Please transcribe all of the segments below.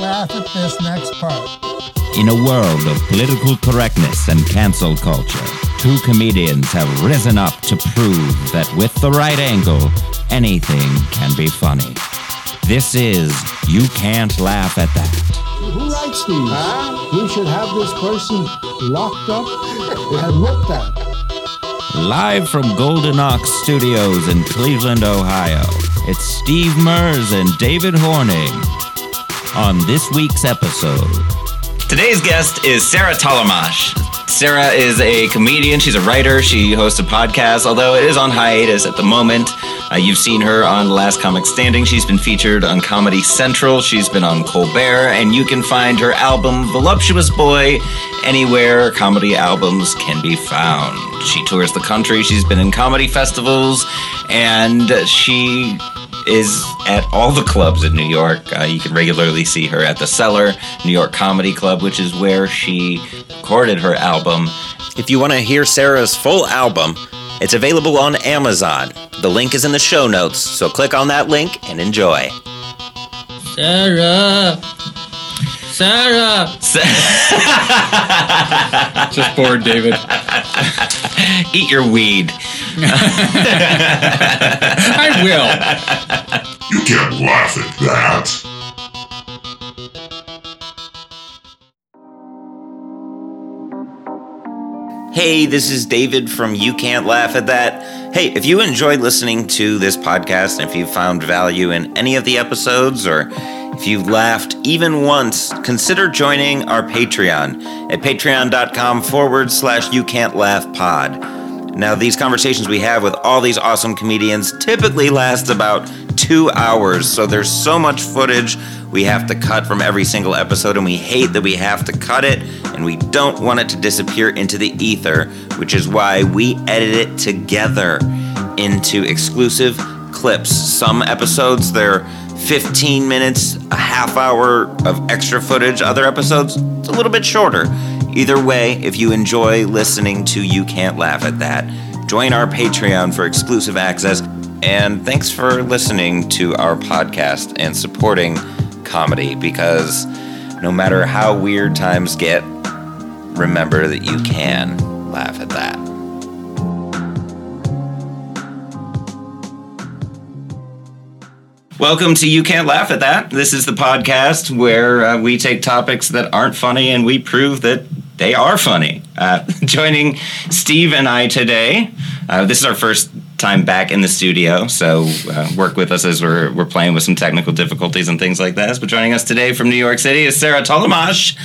laugh at this next part. In a world of political correctness and cancel culture, two comedians have risen up to prove that with the right angle, anything can be funny. This is You Can't Laugh at That. Who writes these? Huh? We should have this person locked up and looked at. Live from Golden Ox Studios in Cleveland, Ohio, it's Steve Mers and David Horning on this week's episode. Today's guest is Sarah Tollemache. Sarah is a comedian. She's a writer. She hosts a podcast, although it is on hiatus at the moment. Uh, you've seen her on Last Comic Standing. She's been featured on Comedy Central. She's been on Colbert, and you can find her album Voluptuous Boy anywhere comedy albums can be found. She tours the country. She's been in comedy festivals, and she is at all the clubs in New York. Uh, you can regularly see her at the Cellar, New York Comedy Club, which is where she recorded her album. If you want to hear Sarah's full album, it's available on Amazon. The link is in the show notes, so click on that link and enjoy. Sarah. Sarah. Just bored, David. Eat your weed. I will. You can't laugh at that. Hey, this is David from You Can't Laugh at That. Hey, if you enjoyed listening to this podcast and if you found value in any of the episodes or if you've laughed even once, consider joining our Patreon at patreon.com forward slash you can't laugh pod. Now, these conversations we have with all these awesome comedians typically last about two hours, so there's so much footage we have to cut from every single episode, and we hate that we have to cut it, and we don't want it to disappear into the ether, which is why we edit it together into exclusive clips. Some episodes, they're 15 minutes, a half hour of extra footage. Other episodes, it's a little bit shorter. Either way, if you enjoy listening to You Can't Laugh at That, join our Patreon for exclusive access. And thanks for listening to our podcast and supporting comedy because no matter how weird times get, remember that you can laugh at that. Welcome to You Can't Laugh at That. This is the podcast where uh, we take topics that aren't funny and we prove that they are funny. Uh, joining Steve and I today, uh, this is our first time back in the studio, so uh, work with us as we're, we're playing with some technical difficulties and things like that. But joining us today from New York City is Sarah Tollemache.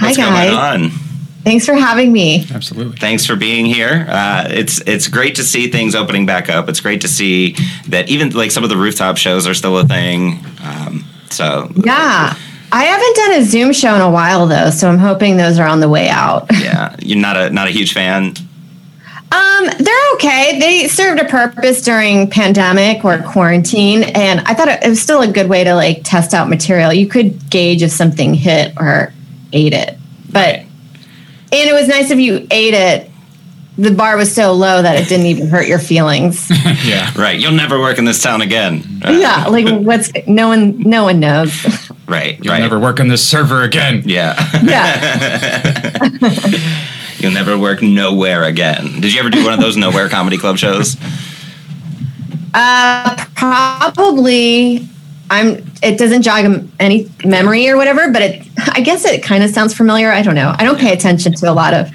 Hi, guys. going on? Thanks for having me. Absolutely. Thanks for being here. Uh, it's it's great to see things opening back up. It's great to see that even like some of the rooftop shows are still a thing. Um, so Yeah. I haven't done a Zoom show in a while though, so I'm hoping those are on the way out. yeah, you're not a not a huge fan. Um, they're okay. They served a purpose during pandemic or quarantine, and I thought it was still a good way to like test out material. You could gauge if something hit or ate it, but and it was nice if you ate it. The bar was so low that it didn't even hurt your feelings. Yeah. Right, you'll never work in this town again. Yeah, like what's no one, no one knows. right, You'll right. never work on this server again. yeah, Yeah. you'll never work nowhere again. Did you ever do one of those nowhere comedy club shows? Uh, probably. I'm. It doesn't jog any memory or whatever, but it. I guess it kind of sounds familiar. I don't know. I don't pay attention to a lot of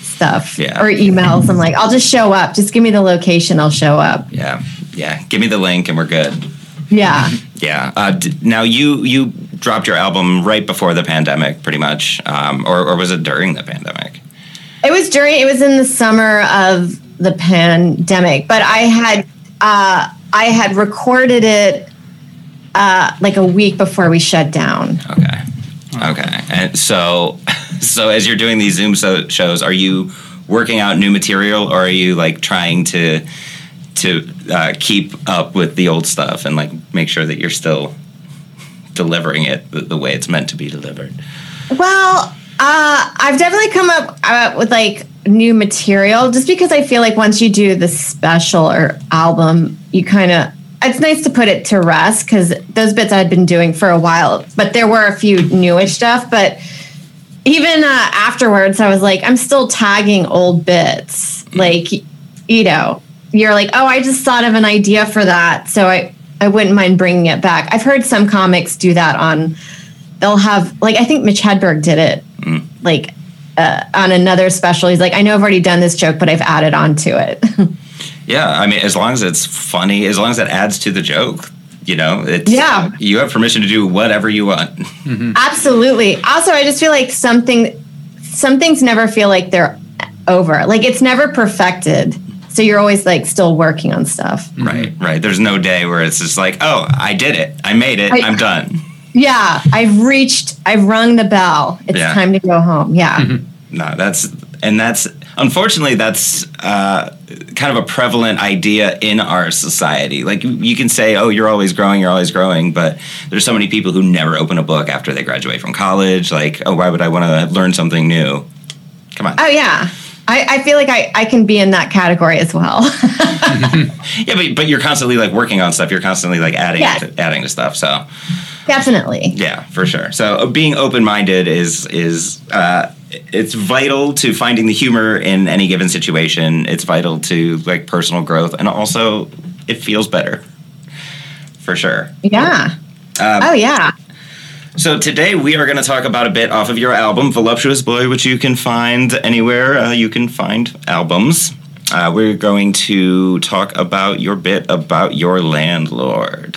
stuff Yeah. or emails. I'm like, I'll just show up. Just give me the location. I'll show up. Yeah, yeah. Give me the link and we're good. Yeah. Yeah. Uh, d- now you you dropped your album right before the pandemic, pretty much, um, or or was it during the pandemic? It was during. It was in the summer of the pandemic, but I had. Uh, I had recorded it uh, like a week before we shut down. Okay. Okay. And so, so as you're doing these Zoom so- shows, are you working out new material, or are you like trying to to uh, keep up with the old stuff and like make sure that you're still delivering it the, the way it's meant to be delivered? Well, uh, I've definitely come up uh, with like new material just because I feel like once you do the special or album, you kind of it's nice to put it to rest because those bits I'd been doing for a while, but there were a few newish stuff. But even uh, afterwards, I was like, I'm still tagging old bits. Like, you know, you're like, oh, I just thought of an idea for that, so I I wouldn't mind bringing it back. I've heard some comics do that on. They'll have like I think Mitch Hedberg did it, like uh, on another special. He's like, I know I've already done this joke, but I've added on to it. Yeah, I mean, as long as it's funny, as long as it adds to the joke, you know, it's Yeah. You have permission to do whatever you want. Mm-hmm. Absolutely. Also, I just feel like something, some things never feel like they're over. Like it's never perfected. So you're always like still working on stuff. Mm-hmm. Right, right. There's no day where it's just like, oh, I did it, I made it, I- I'm done. Yeah, I've reached, I've rung the bell. It's Yeah. time to go home. Yeah. Mm-hmm. No, that's and that's unfortunately that's uh, kind of a prevalent idea in our society. Like you can say, "Oh, you're always growing, you're always growing," but there's so many people who never open a book after they graduate from college. Like, oh, why would I want to learn something new? Come on. Oh yeah. I, I feel like I, I can be in that category as well. Yeah, but but you're constantly like working on stuff. You're constantly like adding Yeah. to, adding to stuff. So Definitely. yeah, for sure. So uh, being open minded is is uh, it's vital to finding the humor in any given situation. It's vital to like personal growth, and also it feels better. For sure. Yeah. Um, oh yeah. So today we are going to talk about a bit off of your album, Voluptuous Boy, which you can find anywhere uh, you can find albums. Uh, we're going to talk about your bit about your landlord.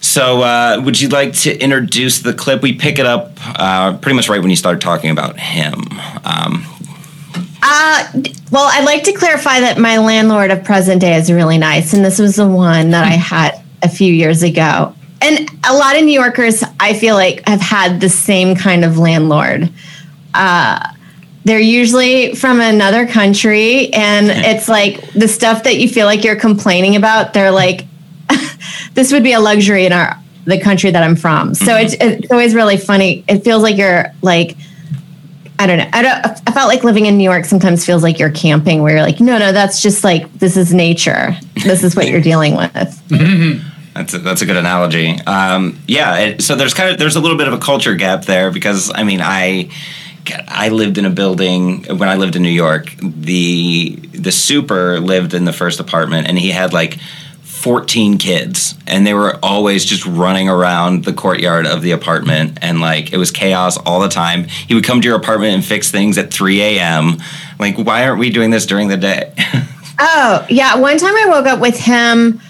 So, uh, would you like to introduce the clip? We pick it up uh, pretty much right when you start talking about him. Um, Uh, well, I'd like to clarify that my landlord of present day is really nice, and this was the one that I had a few years ago. And a lot of New Yorkers, I feel like, have had the same kind of landlord. Uh, they're usually from another country, and it's like the stuff that you feel like you're complaining about. They're like, this would be a luxury in our the country that I'm from. So it's, it's always really funny. It feels like you're like I don't know. I don't. I felt like living in New York sometimes feels like you're camping, where you're like, no, no, that's just like this is nature. This is what you're dealing with. That's a, that's a good analogy. Um, yeah, it, so there's kind of there's a little bit of a culture gap there because I mean I I lived in a building when I lived in New York. The the super lived in the first apartment and he had like 14 kids and they were always just running around the courtyard of the apartment and like it was chaos all the time. He would come to your apartment and fix things at 3 a.m. Like why aren't we doing this during the day? Oh yeah. One time I woke up with him.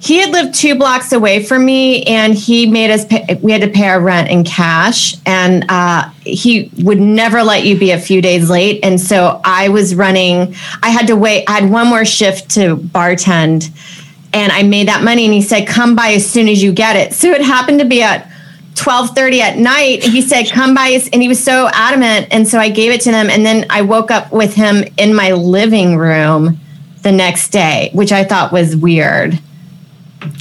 He had lived two blocks away from me, and he made us. Pay, we had to pay our rent in cash, and uh, he would never let you be a few days late. And so I was running. I had to wait. I had one more shift to bartend, and I made that money. And he said, "Come by as soon as you get it." So it happened to be at. 12:30 at night he said come by and he was so adamant and so I gave it to them and then I woke up with him in my living room the next day which I thought was weird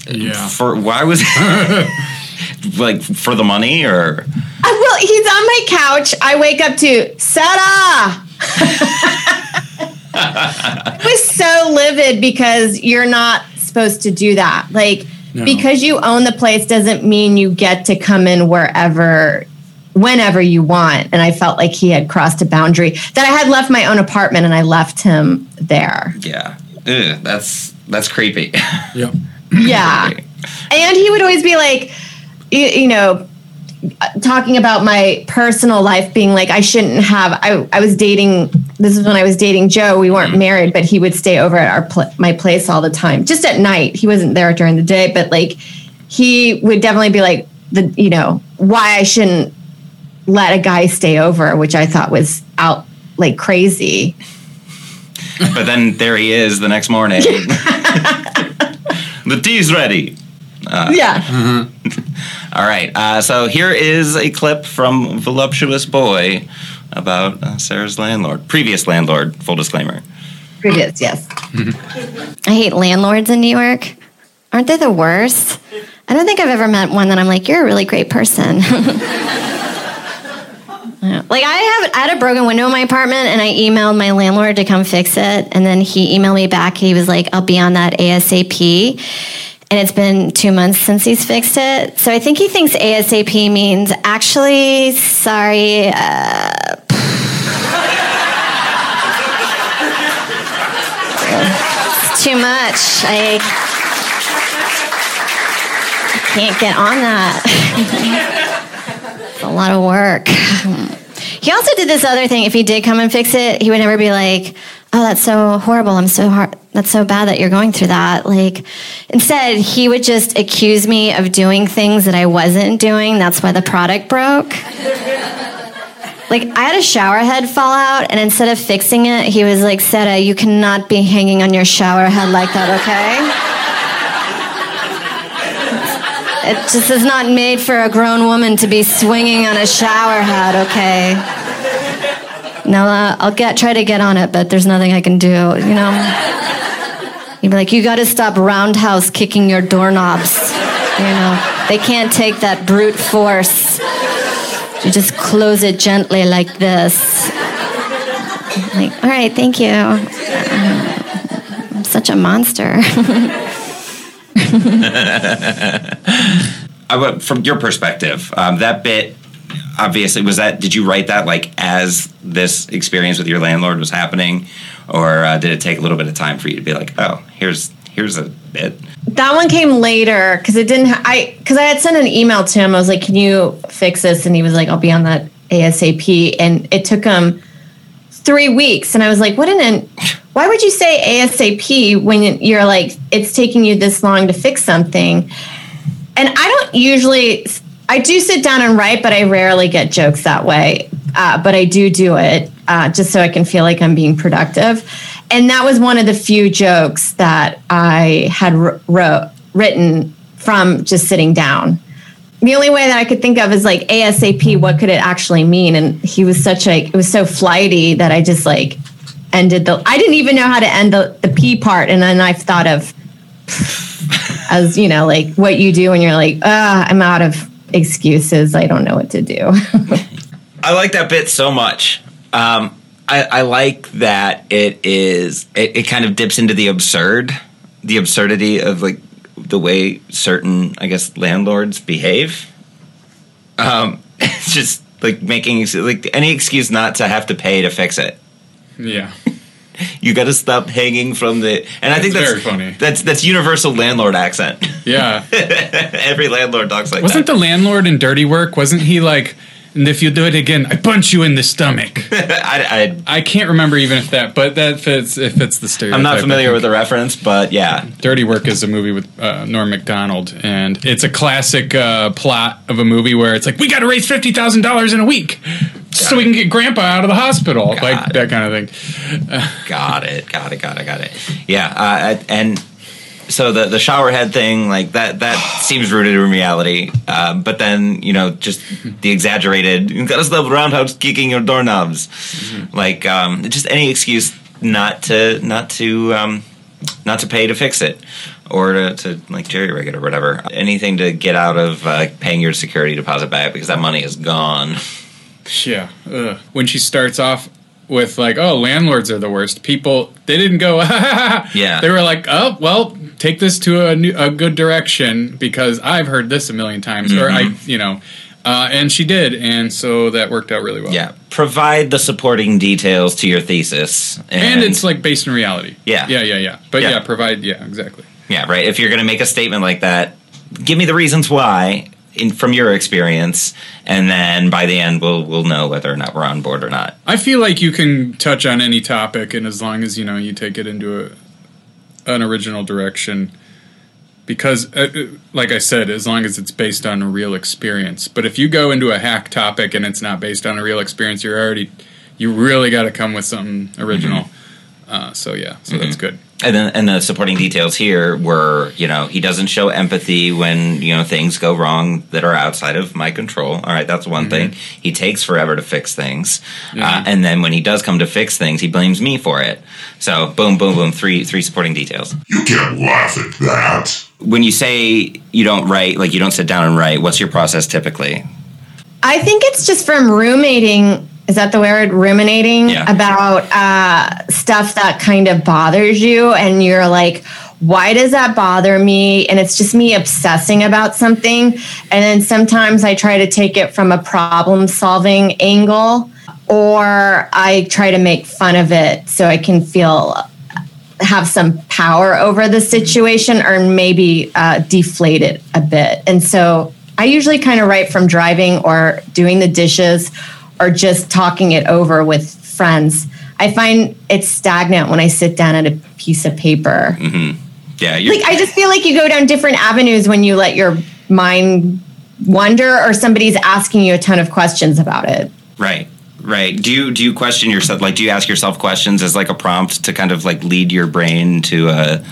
Yeah. for why was like for the money or uh, I will he's on my couch I wake up to Sarah I was so livid because you're not supposed to do that. Like No. because you own the place doesn't mean you get to come in wherever whenever you want. And i felt like he had crossed a boundary that i had left my own apartment and i left him there. Yeah. Ugh, that's that's creepy. Yep. yeah. And he would always be like you, you know talking about my personal life being like i shouldn't have i, I was dating this is when i was dating joe we weren't mm-hmm. married but he would stay over at our pl- my place all the time just at night he wasn't there during the day but like he would definitely be like the you know why i shouldn't let a guy stay over which i thought was out like crazy. But then there he is the next morning. The tea's ready yeah all right uh, so here is a clip from voluptuous boy about uh, sarah's landlord previous landlord full disclaimer previous yes I hate landlords in New York. Aren't they the worst? I don't think I've ever met one that I'm like, you're a really great person. Like I have, I had a broken window in my apartment, and I emailed my landlord to come fix it, and then he emailed me back. He was like, "I'll be on that ASAP." And it's been two months since he's fixed it, so I think he thinks ASAP means actually, sorry, uh, too much. I can't get on that. it's a lot of work. He also did this other thing. If he did come and fix it, he would never be like, "Oh, that's so horrible. I'm so hard. That's so bad that you're going through that." Like, instead, he would just accuse me of doing things that I wasn't doing. That's why the product broke. Like, I had a shower head fall out, and instead of fixing it, he was like, "Seta, you cannot be hanging on your shower head like that, okay?" It just is not made for a grown woman to be swinging on a shower head, okay? Now uh, I'll get try to get on it, but there's nothing I can do, you know. You'd be like, you got to stop roundhouse kicking your doorknobs. You know, they can't take that brute force. You just close it gently like this. Like, all right, thank you. I'm such a monster. I from your perspective, um, that bit obviously was that. Did you write that like as this experience with your landlord was happening, or uh, did it take a little bit of time for you to be like, oh, here's here's a bit? That one came later because it didn't. Ha- I because I had sent an email to him. I was like, "Can you fix this?" And he was like, "I'll be on that ASAP." And it took him three weeks. And I was like, "What an? Why would you say ASAP when you're like it's taking you this long to fix something?" And I don't usually. I do sit down and write, but I rarely get jokes that way. Uh, but I do do it uh, just so I can feel like I'm being productive. And that was one of the few jokes that I had wr- wrote, written from just sitting down. The only way that I could think of is like ASAP, what could it actually mean? And he was such a, it was so flighty that I just like ended the, I didn't even know how to end the, the P part. And then I've thought of, as you know, like what you do when you're like, ah, I'm out of excuses. I don't know what to do. I like that bit so much. Um, I, I like that it is it, it kind of dips into the absurd, the absurdity of like the way certain I guess landlords behave. Um, it's just like making like any excuse not to have to pay to fix it. Yeah. You got to stop hanging from the and I think It's that's very funny. That's that's universal landlord accent. Yeah. Every landlord talks like Wasn't that. the landlord in Dirty Work? Wasn't he like, and if you do it again, I punch you in the stomach. I, I can't remember even if that, but that fits if it's the I, stereotype. I'm not familiar with the reference, but yeah, Dirty Work is a movie with uh, Norm Macdonald, and it's a classic uh, plot of a movie where it's like we got to raise fifty thousand dollars in a week so we can get Grandpa out of the hospital, like it. that kind of thing. got it, got it, got it, got it. Yeah, uh, and so the the shower head thing, like that, that seems rooted in reality. Uh, but then you know, just the exaggerated, you gotta stop roundhouse kicking your doorknobs, like um, just any excuse not to not to um, not to pay to fix it. Or to, to like jerry rig it or whatever. Anything to get out of uh, paying your security deposit back because that money is gone. Yeah. Ugh. When she starts off with like, "Oh, landlords are the worst," people they didn't go. Yeah. They were like, "Oh, well, take this to a new, a good direction because I've heard this a million times," or I, Mm-hmm. you know, uh, and she did, and so that worked out really well. Yeah, provide the supporting details to your thesis, And, it's like based in reality. Yeah. Yeah. Yeah. Yeah. But Yeah. yeah, provide. Yeah. Exactly. Yeah, right. If you're going to make a statement like that, give me the reasons why in, from your experience, and then by the end, we'll we'll know whether or not we're on board or not. I feel like you can touch on any topic, and as long as you know you take it into a, an original direction, because, uh, uh, like I said, as long as it's based on a real experience. But if you go into a hack topic and it's not based on a real experience, you're already you really got to come with something original. Uh, so yeah, so that's good. And then and the supporting details here were, you know, he doesn't show empathy when you know things go wrong that are outside of my control. All right, that's one thing. He takes forever to fix things, uh, and then when he does come to fix things, he blames me for it. So boom, boom, boom. Three three supporting details. You can't laugh at that. when you say you don't write like you don't sit down and write what's your process typically I think it's just from ruminating. Is that the word? Ruminating Yeah. about uh, stuff that kind of bothers you, and you're like, why does that bother me? And it's just me obsessing about something. And then sometimes I try to take it from a problem solving angle, or I try to make fun of it so I can feel have some power over the situation or maybe uh, deflate it a bit. And so I usually kind of write from driving or doing the dishes or just talking it over with friends. I find it's stagnant when I sit down at a piece of paper. Yeah, you're, Like I just feel like you go down different avenues when you let your mind wonder or somebody's asking you a ton of questions about it. right, right. Do you do you question yourself? Like, do you ask yourself questions as like a prompt to kind of like lead your brain to a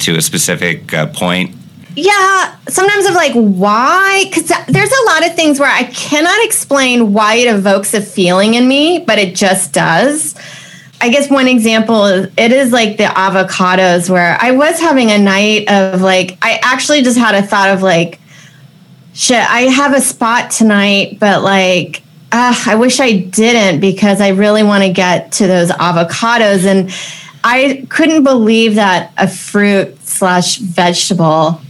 to a specific uh, point? Yeah, sometimes I'm like, why? Because there's a lot of things where I cannot explain why it evokes a feeling in me, but it just does. I guess one example is it is like the avocados where I was having a night of like, I actually just had a thought of like, shit, I have a spot tonight, but like, uh, I wish I didn't because I really want to get to those avocados. And I couldn't believe that a fruit slash vegetable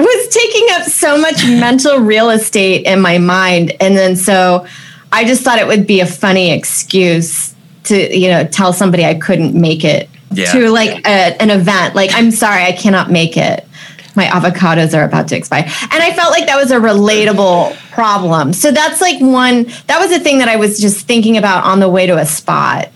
was taking up so much mental real estate in my mind. And then so I just thought it would be a funny excuse to, you know, tell somebody I couldn't make it Yeah. to like a, an event. Like, I'm sorry, I cannot make it. My avocados are about to expire. And I felt like that was a relatable problem. So that's like one, that was a thing that I was just thinking about on the way to a spot.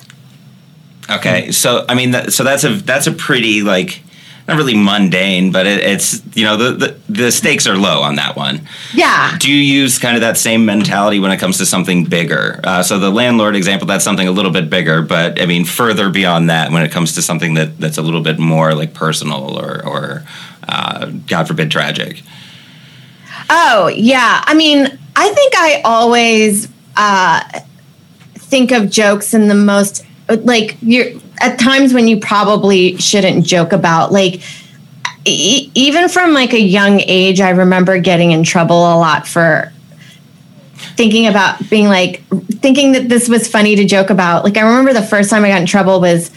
Okay, so I mean, so that's a that's a pretty like not really mundane, but it, it's you know the, the the stakes are low on that one. Yeah. Do you use kind of that same mentality when it comes to something bigger? Uh, so the landlord example, that's something a little bit bigger, but I mean further beyond that when it comes to something that that's a little bit more like personal or or uh, God forbid tragic. Oh, yeah. I mean, I think I always uh, think of jokes in the most like you're at times when you probably shouldn't joke about like e- even from like a young age i remember getting in trouble a lot for thinking about being like thinking that this was funny to joke about. Like i remember the first time i got in trouble was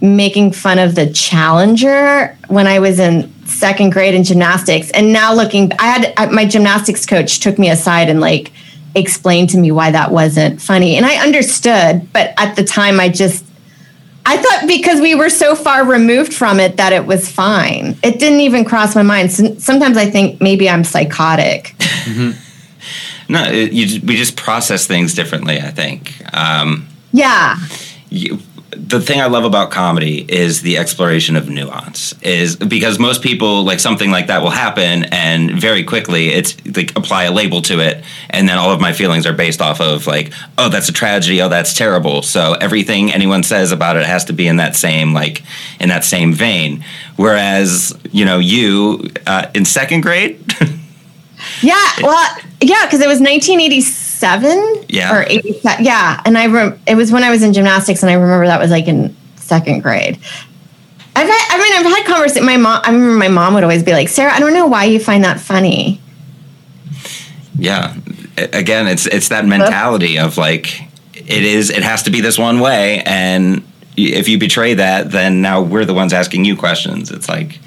making fun of the challenger when i was in second grade in gymnastics. And now looking i had my gymnastics coach took me aside and like explained to me why that wasn't funny and i understood but at the time i just I thought because we were so far removed from it that it was fine. It didn't even cross my mind. Some- Sometimes I think maybe I'm psychotic. No, it, you, we just process things differently. I think. Um, Yeah. you, the thing I love about comedy is the exploration of nuance. Is because most people like something like that will happen, and very quickly it's like apply a label to it, and then all of my feelings are based off of like, oh, that's a tragedy, oh, that's terrible. So everything anyone says about it has to be in that same like in that same vein. Whereas you know you uh, in second grade, Yeah. Well, yeah, because it was 1987 Yeah. or 87. Yeah. And I rem- it was when I was in gymnastics, and I remember that was like in second grade. I've had, I mean, I've had conversations. My mom, I remember my mom would always be like, Sarah, I don't know why you find that funny. yeah. Again, it's it's that mentality of like it is. It has to be this one way, and if you betray that, then now we're the ones asking you questions. It's like,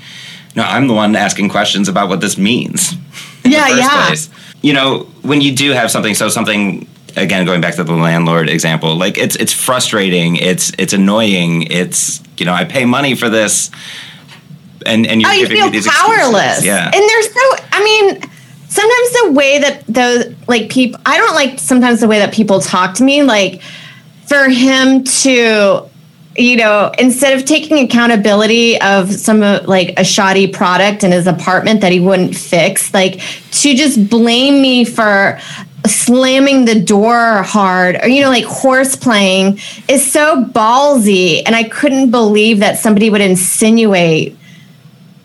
no, I'm the one asking questions about what this means. Yeah, yeah. place. You know, when you do have something, so something again, going back to the landlord example, like it's it's frustrating. It's it's annoying. It's you know, I pay money for this. And, and you're oh, you feel me these excuses. powerless. Yeah. And there's so, I mean, sometimes the way that those, like people, I don't like sometimes the way that people talk to me, like for him to, you know, instead of taking accountability of some like a shoddy product in his apartment that he wouldn't fix, like to just blame me for slamming the door hard or you know like horse playing is so ballsy and i couldn't believe that somebody would insinuate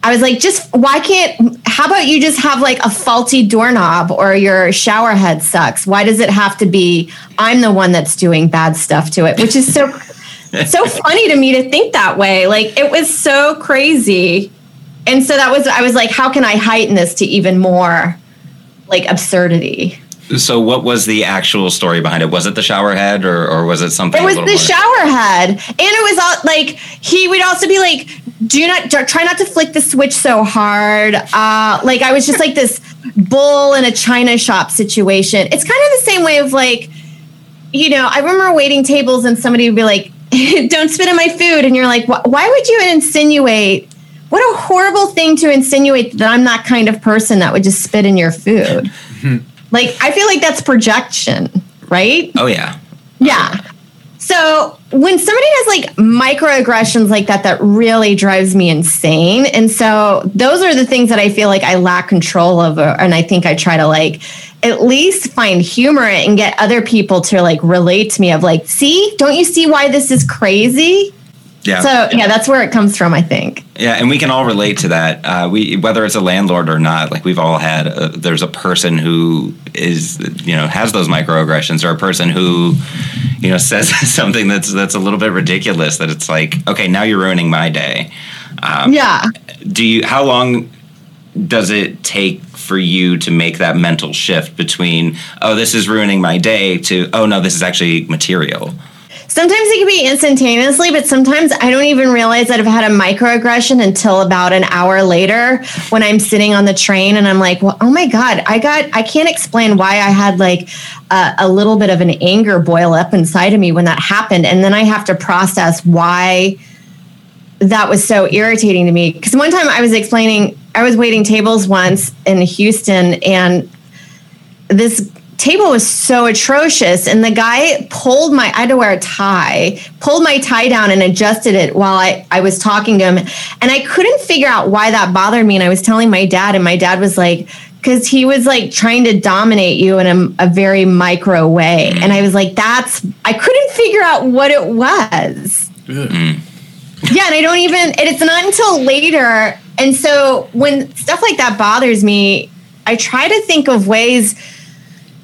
I was like, just why can't, how about you just have like a faulty doorknob or your shower head sucks? Why does it have to be, I'm the one that's doing bad stuff to it, which is so, so funny to me to think that way. Like it was so crazy. And so that was, I was like, how can I heighten this to even more like absurdity? So, what was the actual story behind it? Was it the shower head, or, or was it something? It was the more- shower head, and it was all like he would also be like, "Do not try not to flick the switch so hard." Uh, like I was just like this bull in a china shop situation. It's kind of the same way of like, you know, I remember waiting tables and somebody would be like, "Don't spit in my food," and you're like, "Why would you insinuate?" What a horrible thing to insinuate that I'm that kind of person that would just spit in your food. Mm-hmm. like I feel like that's projection, right? Oh yeah. Yeah. So when somebody has like microaggressions like that, that really drives me insane. And so those are the things that I feel like I lack control over. And I think I try to like at least find humor and get other people to like relate to me of like, see, don't you see why this is crazy? Yeah. So yeah, that's where it comes from, I think. Yeah, and we can all relate to that. Uh, we whether it's a landlord or not, like we've all had. A, there's a person who is, you know, has those microaggressions, or a person who, you know, says something that's that's a little bit ridiculous. That it's like, okay, now you're ruining my day. Um, Yeah. Do you? How long does it take for you to make that mental shift between, oh, this is ruining my day, to, oh no, this is actually material? Sometimes it can be instantaneously, but sometimes I don't even realize that I've had a microaggression until about an hour later when I'm sitting on the train and I'm like, well, oh my God, I got, I can't explain why I had like a, a little bit of an anger boil up inside of me when that happened. And then I have to process why that was so irritating to me. Because one time I was explaining, I was waiting tables once in Houston and this table was so atrocious and the guy pulled my i had to wear a tie pulled my tie down and adjusted it while i, I was talking to him and i couldn't figure out why that bothered me and i was telling my dad and my dad was like because he was like trying to dominate you in a, a very micro way and i was like that's i couldn't figure out what it was hmm. yeah, and I don't even, and it's not until later. And so when stuff like that bothers me, I try to think of ways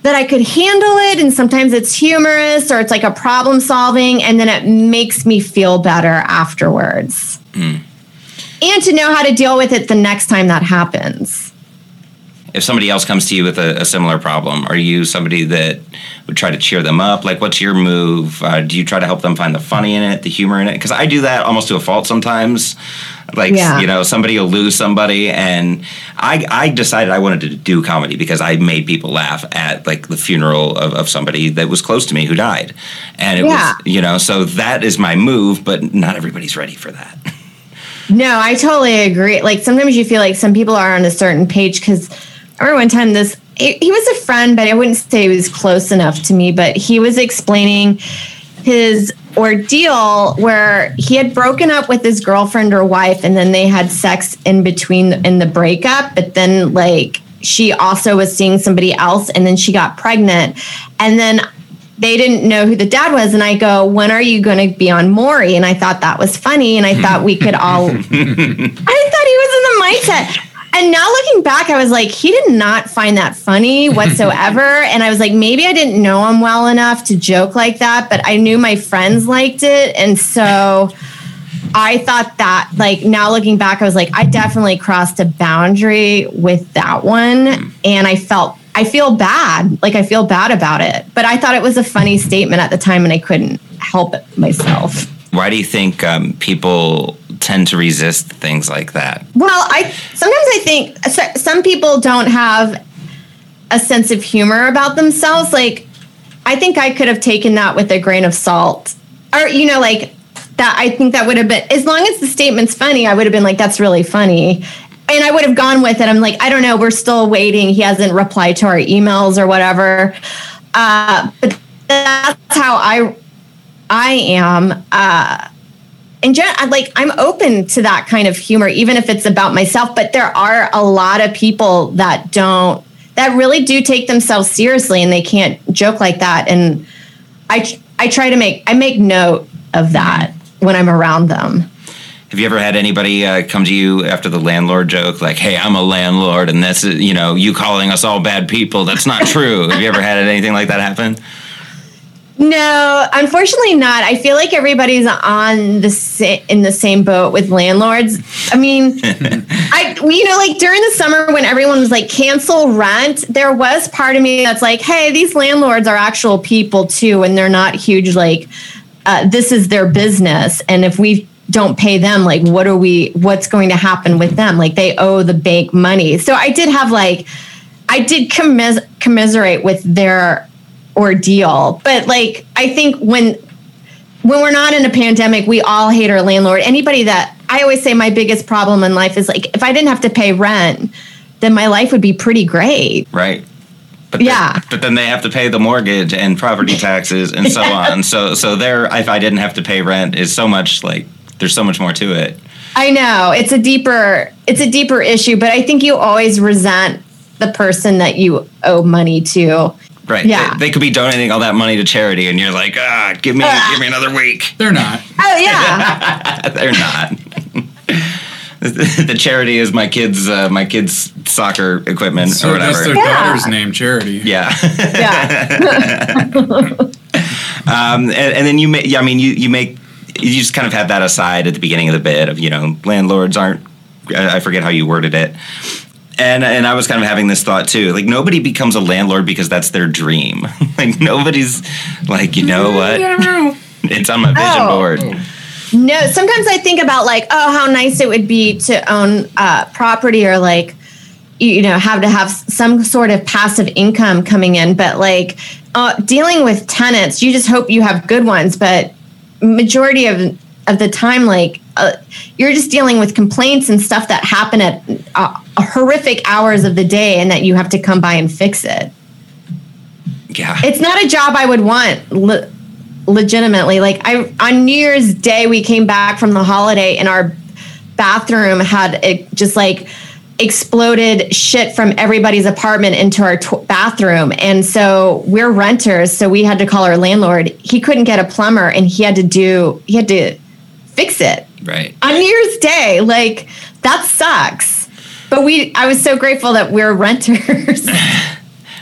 that I could handle it. And sometimes it's humorous or it's like a problem solving, and then it makes me feel better afterwards. Hmm. And to know how to deal with it the next time that happens. If somebody else comes to you with a, a similar problem, are you somebody that would try to cheer them up? Like, what's your move? Uh, do you try to help them find the funny in it, the humor in it? Because I do that almost to a fault sometimes. Like, Yeah. you know, somebody will lose somebody, and I, I decided I wanted to do comedy because I made people laugh at like the funeral of, of somebody that was close to me who died, and it Yeah. was, you know, so that is my move, but not everybody's ready for that. No, I totally agree. Like sometimes you feel like some people are on a certain page because I remember one time this he, was a friend, but I wouldn't say he was close enough to me. But he was explaining his ordeal where he had broken up with his girlfriend or wife, and then they had sex in between in the breakup. But then like she also was seeing somebody else, and then she got pregnant, and then they didn't know who the dad was and i go when are you going to be on maury and i thought that was funny and i thought we could all i thought he was in the mindset and now looking back i was like he did not find that funny whatsoever and i was like maybe i didn't know him well enough to joke like that but i knew my friends liked it and so I thought that, like, now looking back, I was like, I definitely crossed a boundary with that one. And I felt, I feel bad. Like, I feel bad about it. But I thought it was a funny statement at the time and I couldn't help it myself. Why do you think um, people tend to resist things like that? Well, I sometimes I think some people don't have a sense of humor about themselves. Like, I think I could have taken that with a grain of salt, or you know, like that. I think that would have been as long as the statement's funny. I would have been like, "That's really funny," and I would have gone with it. I'm like, I don't know. We're still waiting. He hasn't replied to our emails or whatever. Uh, but that's how I I am. Uh, in general, like I'm open to that kind of humor, even if it's about myself. But there are a lot of people that don't, that really do take themselves seriously, and they can't joke like that. And I, I try to make, I make note of that when I'm around them. Have you ever had anybody uh, come to you after the landlord joke, like, "Hey, I'm a landlord, and that's you know you calling us all bad people"? That's not true. Have you ever had anything like that happen? No, unfortunately not. I feel like everybody's on the sa- in the same boat with landlords. I mean, I you know like during the summer when everyone was like cancel rent, there was part of me that's like, hey, these landlords are actual people too, and they're not huge like uh, this is their business, and if we don't pay them, like what are we? What's going to happen with them? Like they owe the bank money. So I did have like, I did commis- commiserate with their ordeal. But like I think when when we're not in a pandemic, we all hate our landlord. Anybody that I always say my biggest problem in life is like if I didn't have to pay rent, then my life would be pretty great. Right. But Yeah. Then, but then they have to pay the mortgage and property taxes and so on. So so there, if I didn't have to pay rent, is so much like there's so much more to it. I know it's a deeper it's a deeper issue, but I think you always resent the person that you owe money to. Right. Yeah. They, they could be donating all that money to charity, and you're like, ah, give me give me another week. They're not. Oh yeah. They're not. the charity is my kids uh, my kids soccer equipment So or that's whatever. their Yeah. daughter's name, Charity. yeah. yeah. Um, and, and then you make, yeah, I mean, you, you make, you just kind of have that aside at the beginning of the bit of, you know, landlords aren't, I I forget how you worded it. And, and I was kind of having this thought too. Like, nobody becomes a landlord because that's their dream. like, nobody's like, you know what? It's on my vision Oh. board. No, sometimes I think about like, oh, how nice it would be to own uh, property or like, you you know, have to have some sort of passive income coming in. But like uh, dealing with tenants, you just hope you have good ones. But majority of of the time, like uh, you're just dealing with complaints and stuff that happen at uh, horrific hours of the day, and that you have to come by and fix it. Yeah. It's not a job I would want. Le- legitimately, like I on New Year's Day, we came back from the holiday, and our bathroom had it just like exploded shit from everybody's apartment into our bathroom and so we're renters so we had to call our landlord he couldn't get a plumber and he had to do he had to fix it right. on New Year's Day like that sucks but we I was so grateful that we're renters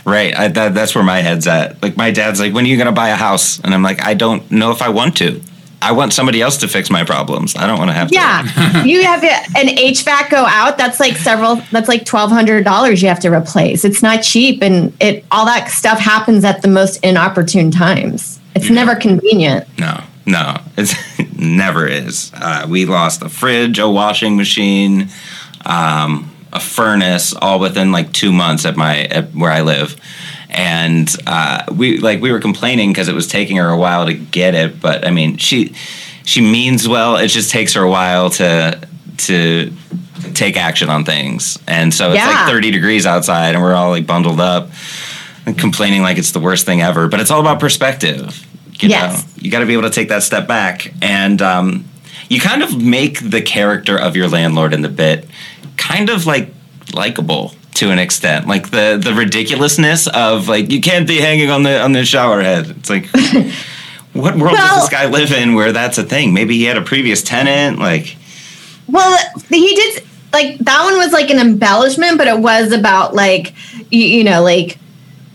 Right. I, that, that's where my head's at. Like, my dad's like, when are you going to buy a house? And I'm like, I don't know if I want to. I want somebody else to fix my problems. I don't want to have to. Yeah, you have an HVAC go out. That's like several. That's like twelve hundred dollars you have to replace. It's not cheap, and it all that stuff happens at the most inopportune times. It's never convenient. No, no, it's it never is. Uh, we lost a fridge, a washing machine, um, a furnace, all within like two months at my at where I live, and uh, we like we were complaining because it was taking her a while to get it. But I mean, she she means well. It just takes her a while to to take action on things, and so it's Yeah. like thirty degrees outside, and we're all like bundled up. And complaining like it's the worst thing ever, but it's all about perspective. You Yes. know, you got to be able to take that step back, and um, you kind of make the character of your landlord in the bit kind of like likable to an extent. Like the the ridiculousness of like you can't be hanging on the on the shower head. It's like. What world Well- does this guy live in where that's a thing? Maybe he had a previous tenant. Like, Well, he did like that one was like an embellishment, but it was about like you, you know like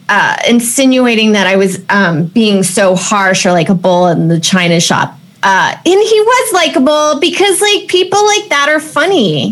uh, insinuating that I was um, being so harsh or like a bull in the china shop. Uh, and he was likable because like people like that are funny.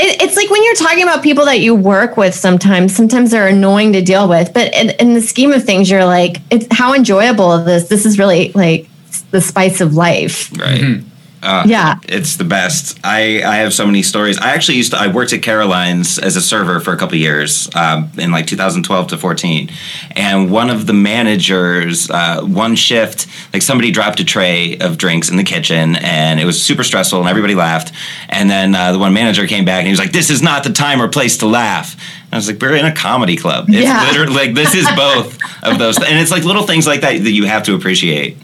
It, it's like when you're talking about people that you work with sometimes, sometimes they're annoying to deal with. But in, in the scheme of things, you're like, it's how enjoyable is this? This is really like the spice of life. right? Uh, Yeah. it's the best. I, I have so many stories. I actually used to. I worked at Caroline's as a server for a couple years um, in like 2012 to 14, and one of the managers, uh, one shift, like somebody dropped a tray of drinks in the kitchen, and it was super stressful, and everybody laughed. And then uh, the one manager came back, and he was like, "This is not the time or place to laugh." And I was like, "We're in a comedy club. It's Yeah. literally like this is both of those, and it's like little things like that that you have to appreciate."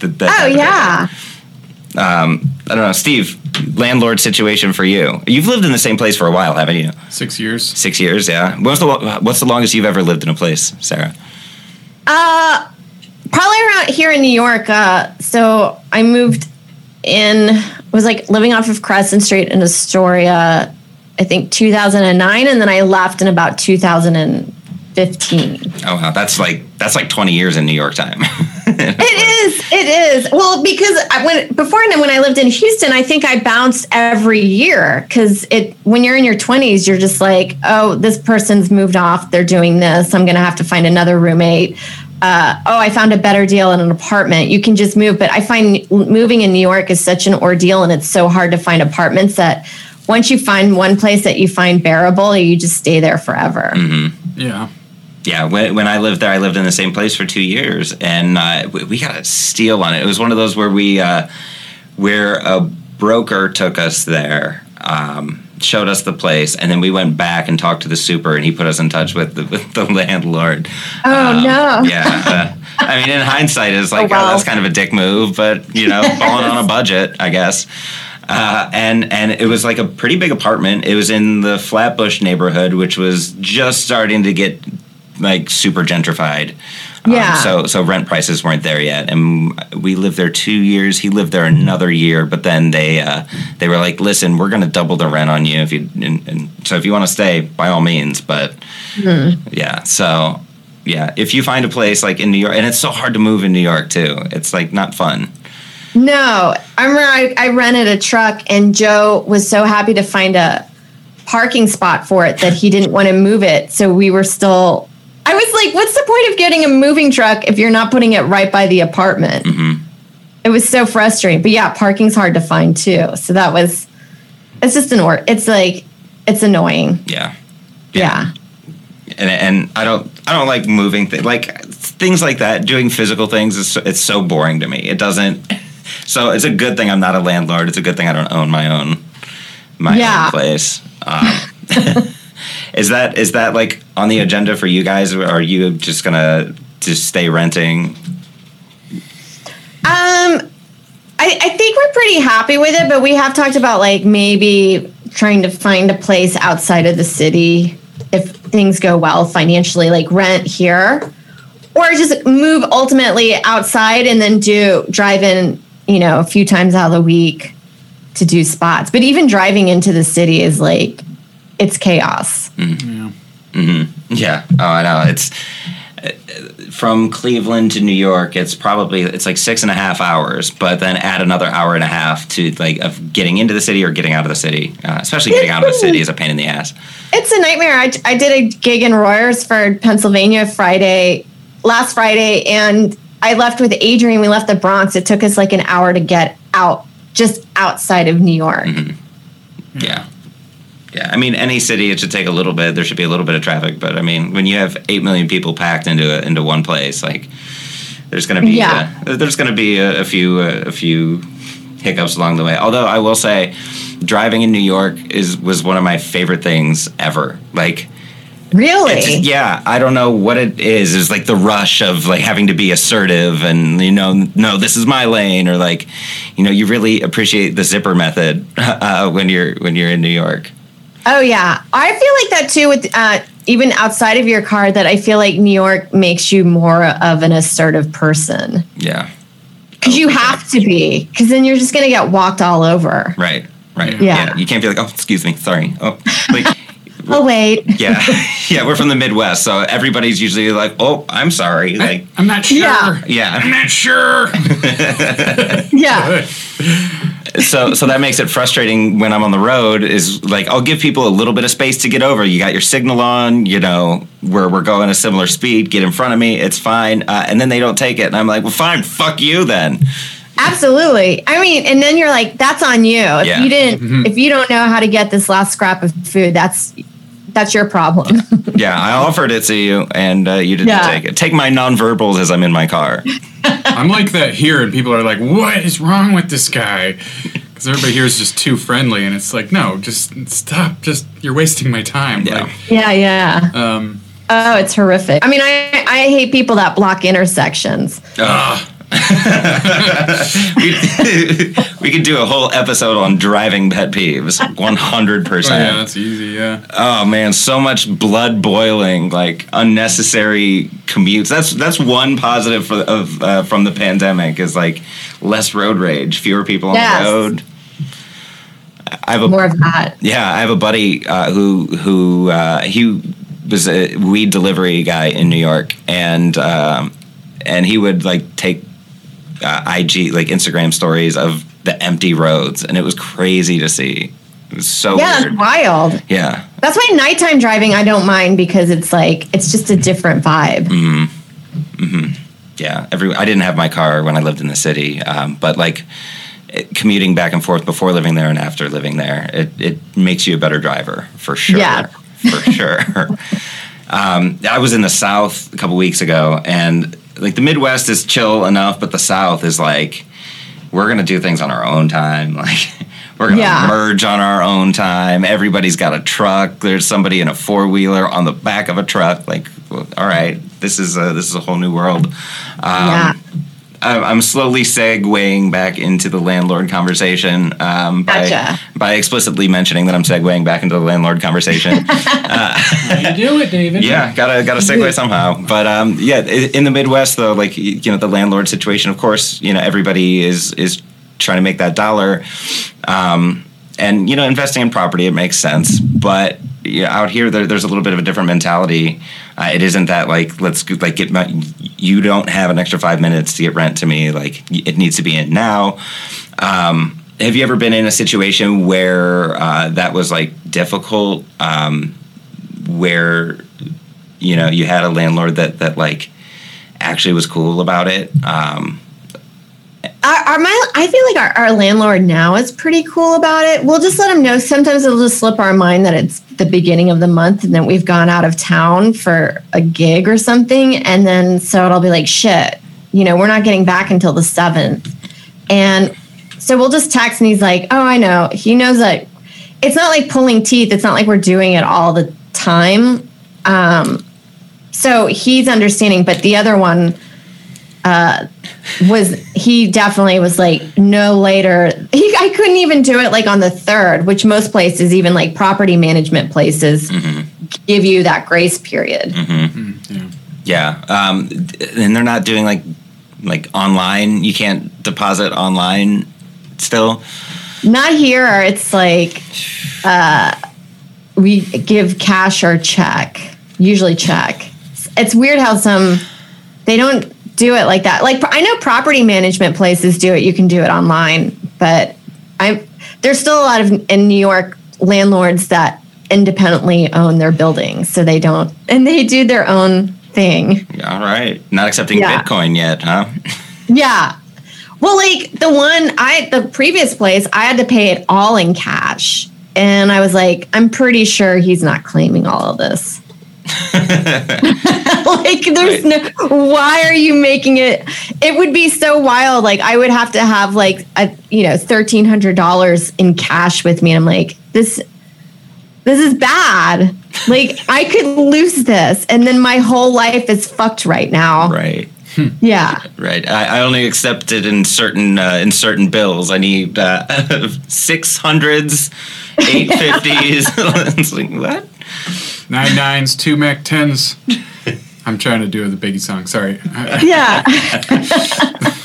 That, that Oh yeah. Um, I don't know, Steve, landlord situation for you. You've lived in the same place for a while, haven't you? Six years. Six years, yeah. What's the lo- what's the longest you've ever lived in a place, Sarah? Uh, probably around here in New York. Uh, so I moved in, was like living off of Crescent Street in Astoria, I think 2009, and then I left in about 2015. Oh wow, that's like that's like twenty years in New York time. It is. It is. Well, because I, when before and when I lived in Houston, I think I bounced every year because it when you're in your 20s, you're just like, oh, this person's moved off. They're doing this. I'm going to have to find another roommate. Uh, oh, I found a better deal in an apartment. You can just move, but I find moving in New York is such an ordeal, and it's so hard to find apartments that once you find one place that you find bearable, you just stay there forever. Yeah. Yeah, when, when I lived there, I lived in the same place for two years, and uh, we, we got a steal on it. It was one of those where we, uh, where a broker took us there, um, showed us the place, and then we went back and talked to the super, and he put us in touch with the, with the landlord. Oh, no. Yeah, uh, I mean, in hindsight, it's like, Oh, wow. oh, that's kind of a dick move, but you know, falling on a budget, I guess. Uh, and and it was like a pretty big apartment. It was in the Flatbush neighborhood, which was just starting to get like super gentrified. Um, Yeah. so so rent prices weren't there yet, and we lived there two years. He lived there another year, but then they uh, they were like, "Listen, we're going to double the rent on you if you and, and so if you want to stay, by all means." But yeah, so yeah, if you find a place like in New York, and it's so hard to move in New York too. It's like not fun. No, I remember I, I rented a truck, and Joe was so happy to find a parking spot for it that he didn't want to move it. So we were still. I was like, "What's the point of getting a moving truck if you're not putting it right by the apartment?" It was so frustrating. But yeah, parking's hard to find too. So that was. It's just an or. It's like it's annoying. Yeah. Yeah. and and I don't I don't like moving things like things like that. Doing physical things is so, it's so boring to me. It doesn't. So it's a good thing I'm not a landlord. It's a good thing I don't own my own my Yeah. own place. Um, is that is that like on the agenda for you guys? Or are you just gonna just stay renting? Um, I, I think we're pretty happy with it, but we have talked about like maybe trying to find a place outside of the city if things go well financially, like rent here, or just move ultimately outside and then do drive in, you know, a few times out of the week to do spots. But even driving into the city is like it's chaos. Yeah. Yeah. Oh, I know. It's uh, from Cleveland to New York. It's probably it's like six and a half hours, but then add another hour and a half to like of getting into the city or getting out of the city. Uh, especially getting out of the city is a pain in the ass. It's a nightmare. I, I did a gig in Royersford, Pennsylvania, Friday, last Friday, and I left with Adrian. We left the Bronx. It took us like an hour to get out, just outside of New York. Yeah. Yeah, I mean, any city it should take a little bit. There should be a little bit of traffic, but I mean, when you have eight million people packed into a, into one place, like there's going to be Yeah. uh, there's going to be a, a few uh, a few hiccups along the way. Although I will say, driving in New York is was one of my favorite things ever. Like, Really? yeah, I don't know what it is. It's like the rush of like having to be assertive and you know, no, this is my lane, or like, you know, you really appreciate the zipper method uh, when you're when you're in New York. Oh yeah, I feel like that too. With uh, even outside of your car, that I feel like New York makes you more of an assertive person Yeah. because you have to be. Because then you're just gonna get walked all over. Right. Right. Yeah. You can't be like, oh, excuse me, sorry. Oh, like, Oh wait. yeah, yeah. We're from the Midwest, so everybody's usually like, oh, I'm sorry. Like, I'm not sure. Yeah. yeah. I'm not sure. Yeah. So so that makes it frustrating when I'm on the road. Is like I'll give people a little bit of space to get over. You got your signal on, you know, where we're going a similar speed. Get in front of me, it's fine. Uh, and then they don't take it, and I'm like, well, fine, fuck you then. Absolutely. I mean, and then you're like, that's on you. If Yeah. you didn't, if you don't know how to get this last scrap of food, that's that's your problem. Yeah, I offered it to you, and uh, you didn't Yeah. take it. Take my nonverbals as I'm in my car. I'm like that here, and people are like, "What is wrong with this guy?" Because everybody here is just too friendly, and it's like, no, just stop. Just you're wasting my time. Yeah. Like, yeah, yeah. um, Oh, it's horrific. I mean, I I hate people that block intersections. Ugh. We, we could do a whole episode on driving pet peeves 100% oh yeah, that's easy. Yeah. Oh man, so much blood boiling, like unnecessary commutes. That's that's one positive for, of uh, from the pandemic is like less road rage, fewer people on Yes. the road. I have a More of that. yeah, I have a buddy uh, who who uh, he was a weed delivery guy in New York, and um, and he would like take uh, IG like Instagram stories of the empty roads, and it was crazy to see. It was so yeah, weird. wild. Yeah, That's why nighttime driving I don't mind because it's like it's just a different vibe. Mm-hmm. yeah. Every I didn't have my car when I lived in the city, um, but like it, commuting back and forth before living there and after living there, it it makes you a better driver for sure. Yeah. for sure. um, I was in the South a couple weeks ago, and like the Midwest is chill enough, but the South is like we're gonna do things on our own time. Like we're gonna Yeah. merge on our own time. Everybody's got a truck. There's somebody in a four wheeler on the back of a truck. Like, all right, this is a this is a whole new world. Um, Yeah. I'm I'm slowly segueing back into the landlord conversation um, by Gotcha. by explicitly mentioning that I'm segueing back into the landlord conversation. You do it, David. yeah, gotta gotta segue somehow. But um, yeah, in the Midwest though, like you know, the landlord situation. Of course, you know everybody is is trying to make that dollar, um, and you know investing in property it makes sense. But you know, out here, there, there's a little bit of a different mentality. Uh, it isn't that like let's like get my, you don't have an extra five minutes to get rent to me. Like it needs to be in now. Um, have you ever been in a situation where uh, that was like difficult? Um, where you know you had a landlord that that like actually was cool about it um Our, our my, I feel like our, our landlord now is pretty cool about it. We'll just let him know. Sometimes it'll just slip our mind that it's the beginning of the month and that we've gone out of town for a gig or something. And then so it'll be like, shit, you know, we're not getting back until the 7th. And so we'll just text and he's like, oh, I know. He knows that it's not like pulling teeth. It's not like we're doing it all the time. Um, so he's understanding. But the other one, was he definitely was like no later. He I couldn't even do it like on the third which most places even like property management places give you that grace period. Yeah. Um and they're not doing like like online. You can't deposit online still? Not here. It's like uh we give cash or check usually check. It's weird how some they don't do it like that like i know property management places do it you can do it online but i there's still a lot of in new york landlords that independently own their buildings so they don't and they do their own thing all right not accepting Yeah. bitcoin yet huh yeah. Well, like the one I the previous place, I had to pay it all in cash. And I was like, I'm pretty sure he's not claiming all of this. like there's no why are you making it? It would be so wild. Like i would have to have like a you know $1300 in cash with me. And i'm like this this is bad. Like i could lose this. And then my whole life is fucked right now. Right. Yeah. Right. I, I only accept it in certain uh, in certain bills. I need uh 600s 850s it's like what Nine nines, two Mac tens. I'm trying to do the Biggie song. Sorry. yeah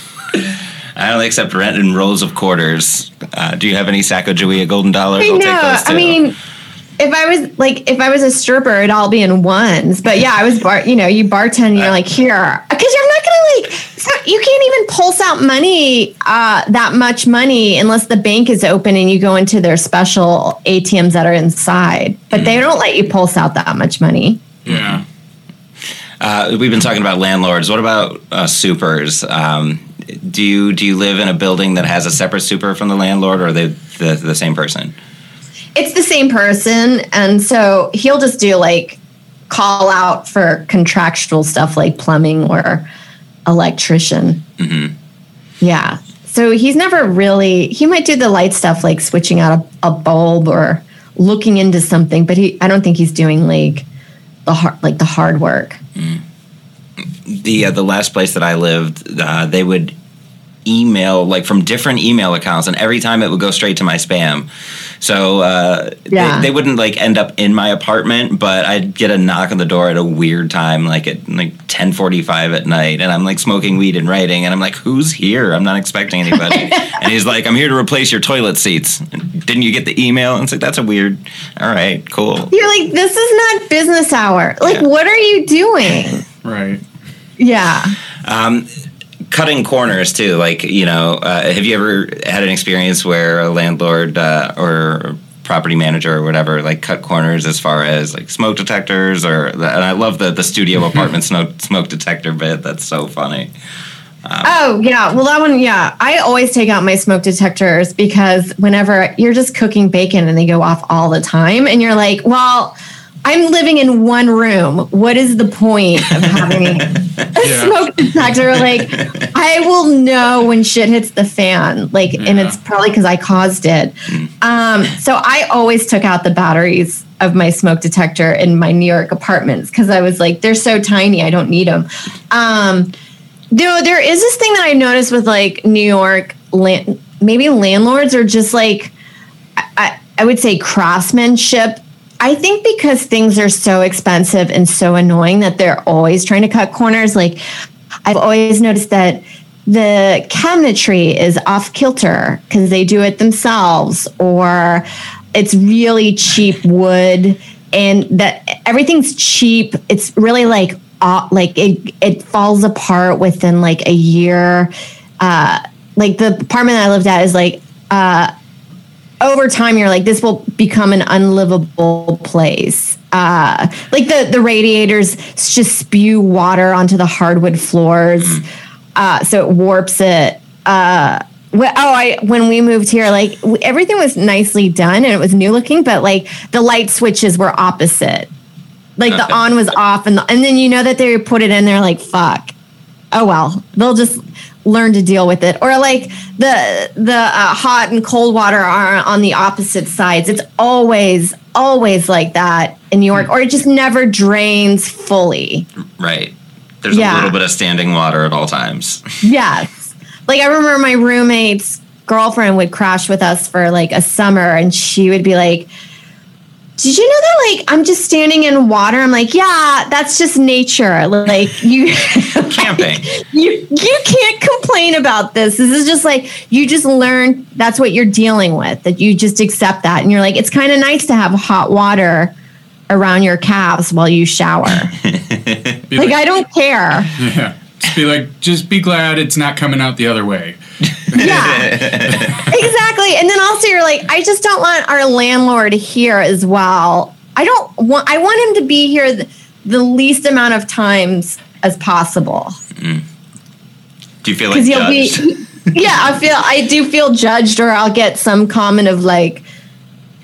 I only accept rent in rolls of quarters. Uh, do you have any Sacagawea golden dollars? I I'll know. take those I mean, if I was like, if I was a stripper, it'd all be in ones. But yeah, I was bar. You know, you bartend. And you're like here because you're not gonna like. You can't even pulse out money uh, that much money unless the bank is open and you go into their special ATMs that are inside. But Hmm. they don't let you pulse out that much money. yeah. uh, we've been talking about landlords. What about uh, supers? Um, do you do you live in a building that has a separate super from the landlord, or are they the, the same person? It's the same person, and so he'll just do like call out for contractual stuff like plumbing or electrician. Yeah. So he's never really. He might do the light stuff like switching out a, a bulb or looking into something, but he. I don't think he's doing like the hard like the hard work. the uh, the last place that I lived, uh, they would email like from different email accounts, and every time it would go straight to my spam. So uh, Yeah. they, they wouldn't like end up in my apartment, but I'd get a knock on the door at a weird time, like at like ten forty five at night, and I'm like smoking weed and writing, and I'm like, "Who's here? I'm not expecting anybody." and he's like, "I'm here to replace your toilet seats." Didn't you get the email? And it's like, "That's a weird." All right, cool. You're like, this is not business hour. Like, Yeah. what are you doing? Right. Yeah. Um, cutting corners too. Like you know, uh, have you ever had an experience where a landlord uh, or property manager or whatever like cut corners as far as like smoke detectors or and I love the the studio apartment smoke smoke detector bit. That's so funny. Oh yeah, well that one yeah. I always take out my smoke detectors because whenever you're just cooking bacon and they go off all the time, and you're like, well, I'm living in one room. What is the point of having a Yeah. smoke detector? Like, I will know when shit hits the fan. Like, and it's probably because I caused it. Um, so I always took out the batteries of my smoke detector in my New York apartments because I was like, they're so tiny, I don't need them. Um, Though there is this thing that I noticed with like New York, land, maybe landlords are just like, I, I would say craftsmanship. I think because things are so expensive and so annoying that they're always trying to cut corners. Like I've always noticed that the cabinetry is off kilter because they do it themselves or it's really cheap wood and that everything's cheap. It's really like uh, like it it falls apart within like a year. Uh, like the apartment I lived at is like uh, over time you're like this will become an unlivable place. Uh, like the the radiators just spew water onto the hardwood floors, uh, so it warps it. Uh, oh, I when we moved here, like everything was nicely done and it was new looking, but like the light switches were opposite. Like the on was off, and the, and then you know that they put it in there. Like fuck, oh well, they'll just learn to deal with it. Or like the the uh, hot and cold water are on the opposite sides. It's always always like that in New York, or it just never drains fully. Right. There's Yeah. a little bit of standing water at all times. Yes. Like I remember my roommate's girlfriend would crash with us for like a summer and she would be like, Did you know that like I'm just standing in water? I'm like, Yeah, that's just nature. Like you Camping. you you can't complain about this. This is just like you just learn that's what you're dealing with. That you just accept that and you're like, it's kind of nice to have hot water around your calves while you shower. Be like I don't care. yeah. Just be like, just be glad it's not coming out the other way. Yeah, exactly. And then also, you're like, I just don't want our landlord here as well. I don't want. I want him to be here the, the least amount of times as possible Do you feel like judged? be. Yeah, I feel. I do feel judged, or I'll get some comment of like,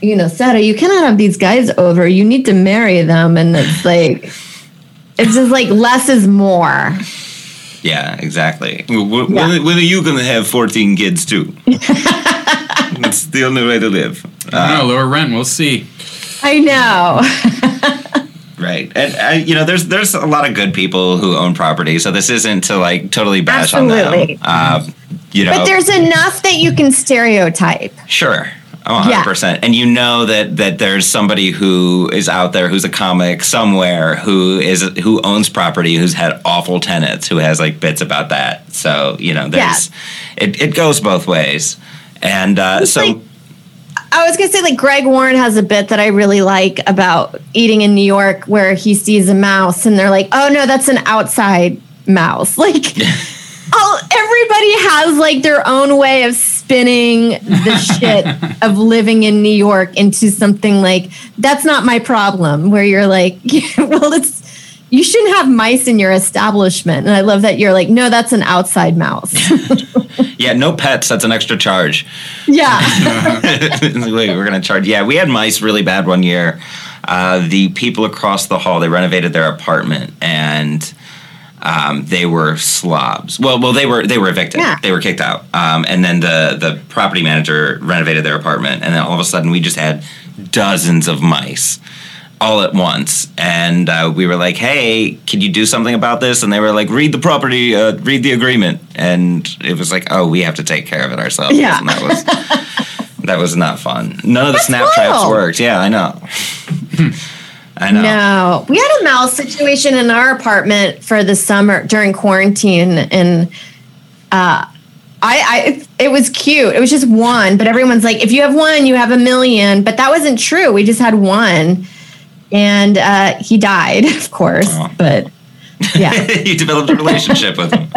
you know, Sarah, you cannot have these guys over. You need to marry them, and it's like, it's just like less is more. Yeah, exactly. W- w- Yeah. When, when are you going to have 14 kids too? That's the only way to live. I Uh, don't know, lower rent, we'll see. I know. right. And, uh, you know, there's there's a lot of good people who own property, so this isn't to like totally bash on Absolutely. them. Uh, you know, But there's enough that you can stereotype. Sure. Oh, 100%. And you know that that there's somebody who is out there who's a comic somewhere who is who owns property who's had awful tenants who has like bits about that. So, you know, there's it, it goes both ways. And uh, so like- I was gonna say like Greg Warren has a bit that I really like about eating in New York where he sees a mouse and they're like, oh no, that's an outside mouse. Like all everybody has like their own way of spinning the shit of living in New York into something like that's not my problem. Where you're like, well, it's you shouldn't have mice in your establishment. And I love that you're like, no, that's an outside mouse. yeah, no pets, that's an extra charge. yeah. Wait, we're going to charge. Yeah, we had mice really bad one year. Uh, the people across the hall, they renovated their apartment and um, they were slobs. Well, well, they were they were evicted. Yeah. They were kicked out. Um, and then the the property manager renovated their apartment, and then all of a sudden we just had dozens of mice all at once. And uh, we were like, "Hey, can you do something about this?" And they were like, "Read the property, uh, read the agreement." And it was like, "Oh, we have to take care of it ourselves." Yeah. And that was that was not fun. None of the That's snap traps worked. Yeah, I know. I know. No, we had a mouse situation in our apartment for the summer during quarantine, and uh, I, I, it was cute. It was just one, but everyone's like, if you have one, you have a million. But that wasn't true. We just had one, and uh, he died, of course. Oh. But Yeah. you developed a relationship with him.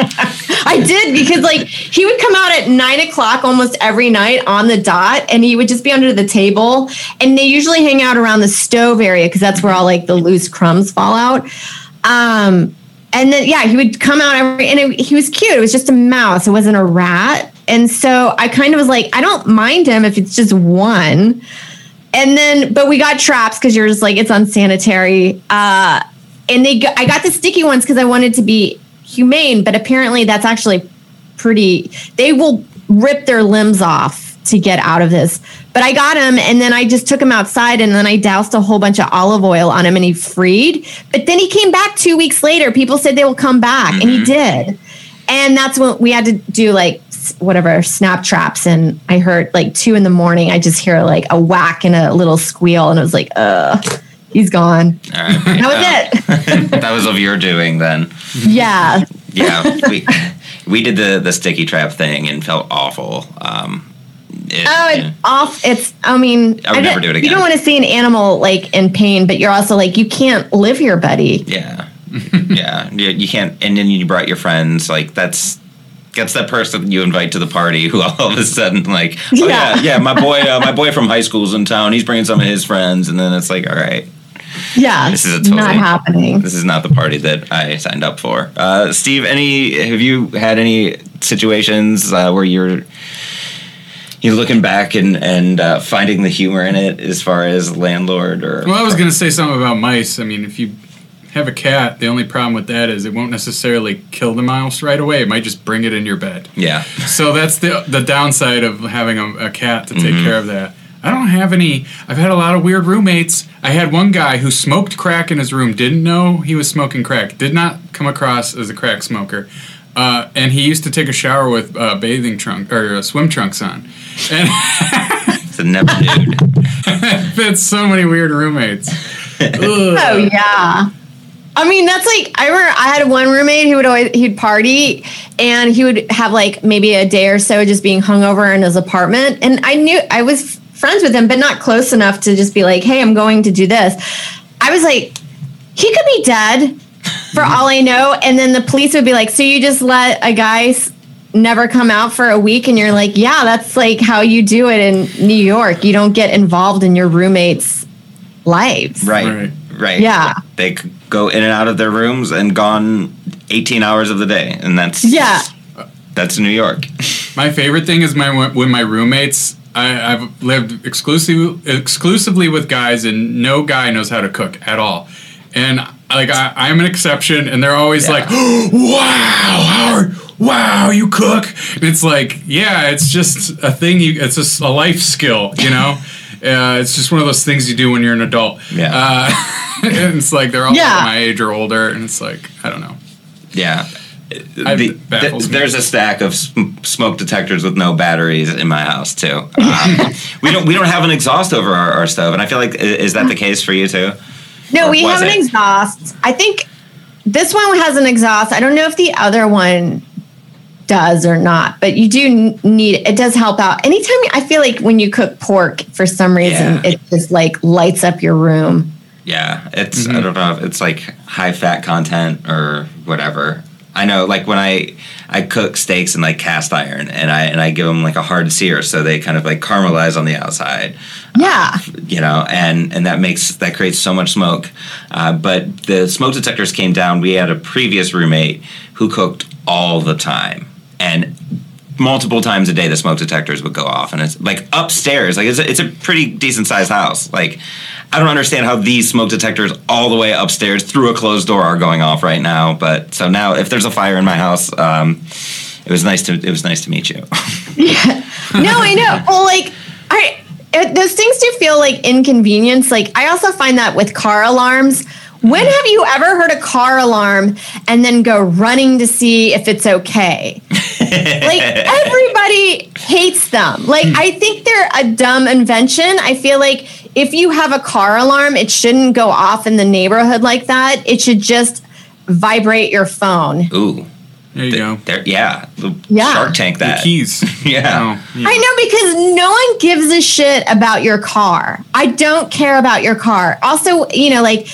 I did because like he would come out at nine o'clock almost every night on the dot, and he would just be under the table. And they usually hang out around the stove area because that's where all like the loose crumbs fall out. Um, and then yeah, he would come out every, and it, he was cute. It was just a mouse. It wasn't a rat. And so I kind of was like, I don't mind him if it's just one. And then, but we got traps because you're just like it's unsanitary. Uh, and they, I got the sticky ones because I wanted to be humane, but apparently that's actually pretty. They will rip their limbs off to get out of this. But I got him, and then I just took him outside, and then I doused a whole bunch of olive oil on him, and he freed. But then he came back two weeks later. People said they will come back, and he did. And that's when we had to do like whatever snap traps. And I heard like two in the morning, I just hear like a whack and a little squeal, and I was like, uh, he's gone. All right. That was it. that was of your doing then. Yeah. Yeah, we we did the the sticky trap thing and felt awful. Um, it- Oh, it's yeah. off. It's. I mean, I would never do it again. You don't want to see an animal like in pain, but you're also like you can't live your buddy. Yeah, yeah, you, you can't. And then you brought your friends. Like that's that's that person you invite to the party who all of a sudden like, oh yeah, Yeah. yeah, my boy, uh, my boy from high school's in town. He's bringing some of his friends, and then it's like, all right, Yeah, This is a totally- not happening. this is not the party that I signed up for. Uh, Steve, any have you had any situations uh, where you're you're looking back and and uh, finding the humor in it as far as landlord or Well, I was going to say something about mice. I mean, if you have a cat, the only problem with that is it won't necessarily kill the mouse right away. It might just bring it in your bed. yeah. So that's the the downside of having a, a cat to take Mhm. care of that. I don't have any. I've had a lot of weird roommates. I had one guy who smoked crack in his room. Didn't know he was smoking crack. Did not come across as a crack smoker. Uh, and he used to take a shower with uh, bathing trunk or uh, swim trunks on. And It's a never dude. I've had so many weird roommates. Oh yeah. I mean, that's like I remember I had one roommate who would always he'd party and he would have like maybe a day or so just being hungover in his apartment. And I knew I was friends with him, but not close enough to just be like, "Hey, I'm going to do this." I was like, he could be dead for all I know. And then the police would be like, "So you just let a guy never come out for a week?" And you're like, "Yeah, that's like how you do it in New York. You don't get involved in your roommates' lives." Right. Right. Right. Yeah. They could go in and out of their rooms and gone 18 hours of the day. And that's Yeah. that's New York. My favorite thing is my when my roommates. I, I've lived exclusively exclusively with guys, and no guy knows how to cook at all. And like I, I'm an exception, and they're always Yeah. like, "Wow, Howard! Wow, you cook!" And it's like, yeah, it's just a thing. You, it's just a life skill, you know. Uh, it's just one of those things you do when you're an adult. Yeah. Uh, and it's like they're all Yeah. my age or older, and it's like I don't know. Yeah. I- The- it baffles me. there's a stack of sm- smoke detectors with no batteries in my house too. Um, we don't we don't have an exhaust over our, our stove, and I feel like is that the case for you too? No, Or we was have an it? exhaust. I think this one has an exhaust. I don't know if the other one does or not, but you do need it does help out. Anytime I feel like when you cook pork for some reason Yeah. it just like lights up your room. Yeah, it's Mm-hmm. I don't know if it's like high fat content or whatever. I know, like when I I cook steaks in like cast iron, and I and I give them like a hard sear, so they kind of like caramelize on the outside. Yeah. you know, and and that makes that creates so much smoke. Uh, but the smoke detectors came down. We had a previous roommate who cooked all the time, and multiple times a day the smoke detectors would go off, and it's like upstairs. Like it's a, it's a pretty decent sized house. Like I don't understand how these smoke detectors all the way upstairs through a closed door are going off right now. But so now, if there's a fire in my house. Um, it was nice to it was nice to meet you. yeah. No, I know. Well, like I it, those things do feel like inconvenience. Like I also find that with car alarms. When have you ever heard a car alarm and then go running to see if it's okay? like everybody hates them. Like hmm. I think they're a dumb invention. I feel like if you have a car alarm, it shouldn't go off in the neighborhood like that. It should just vibrate your phone. Ooh, There you go. there, yeah, the Yeah. Shark Tank The that. keys. Yeah. Oh, yeah. I know because no one gives a shit about your car. I don't care about your car. Also, you know, like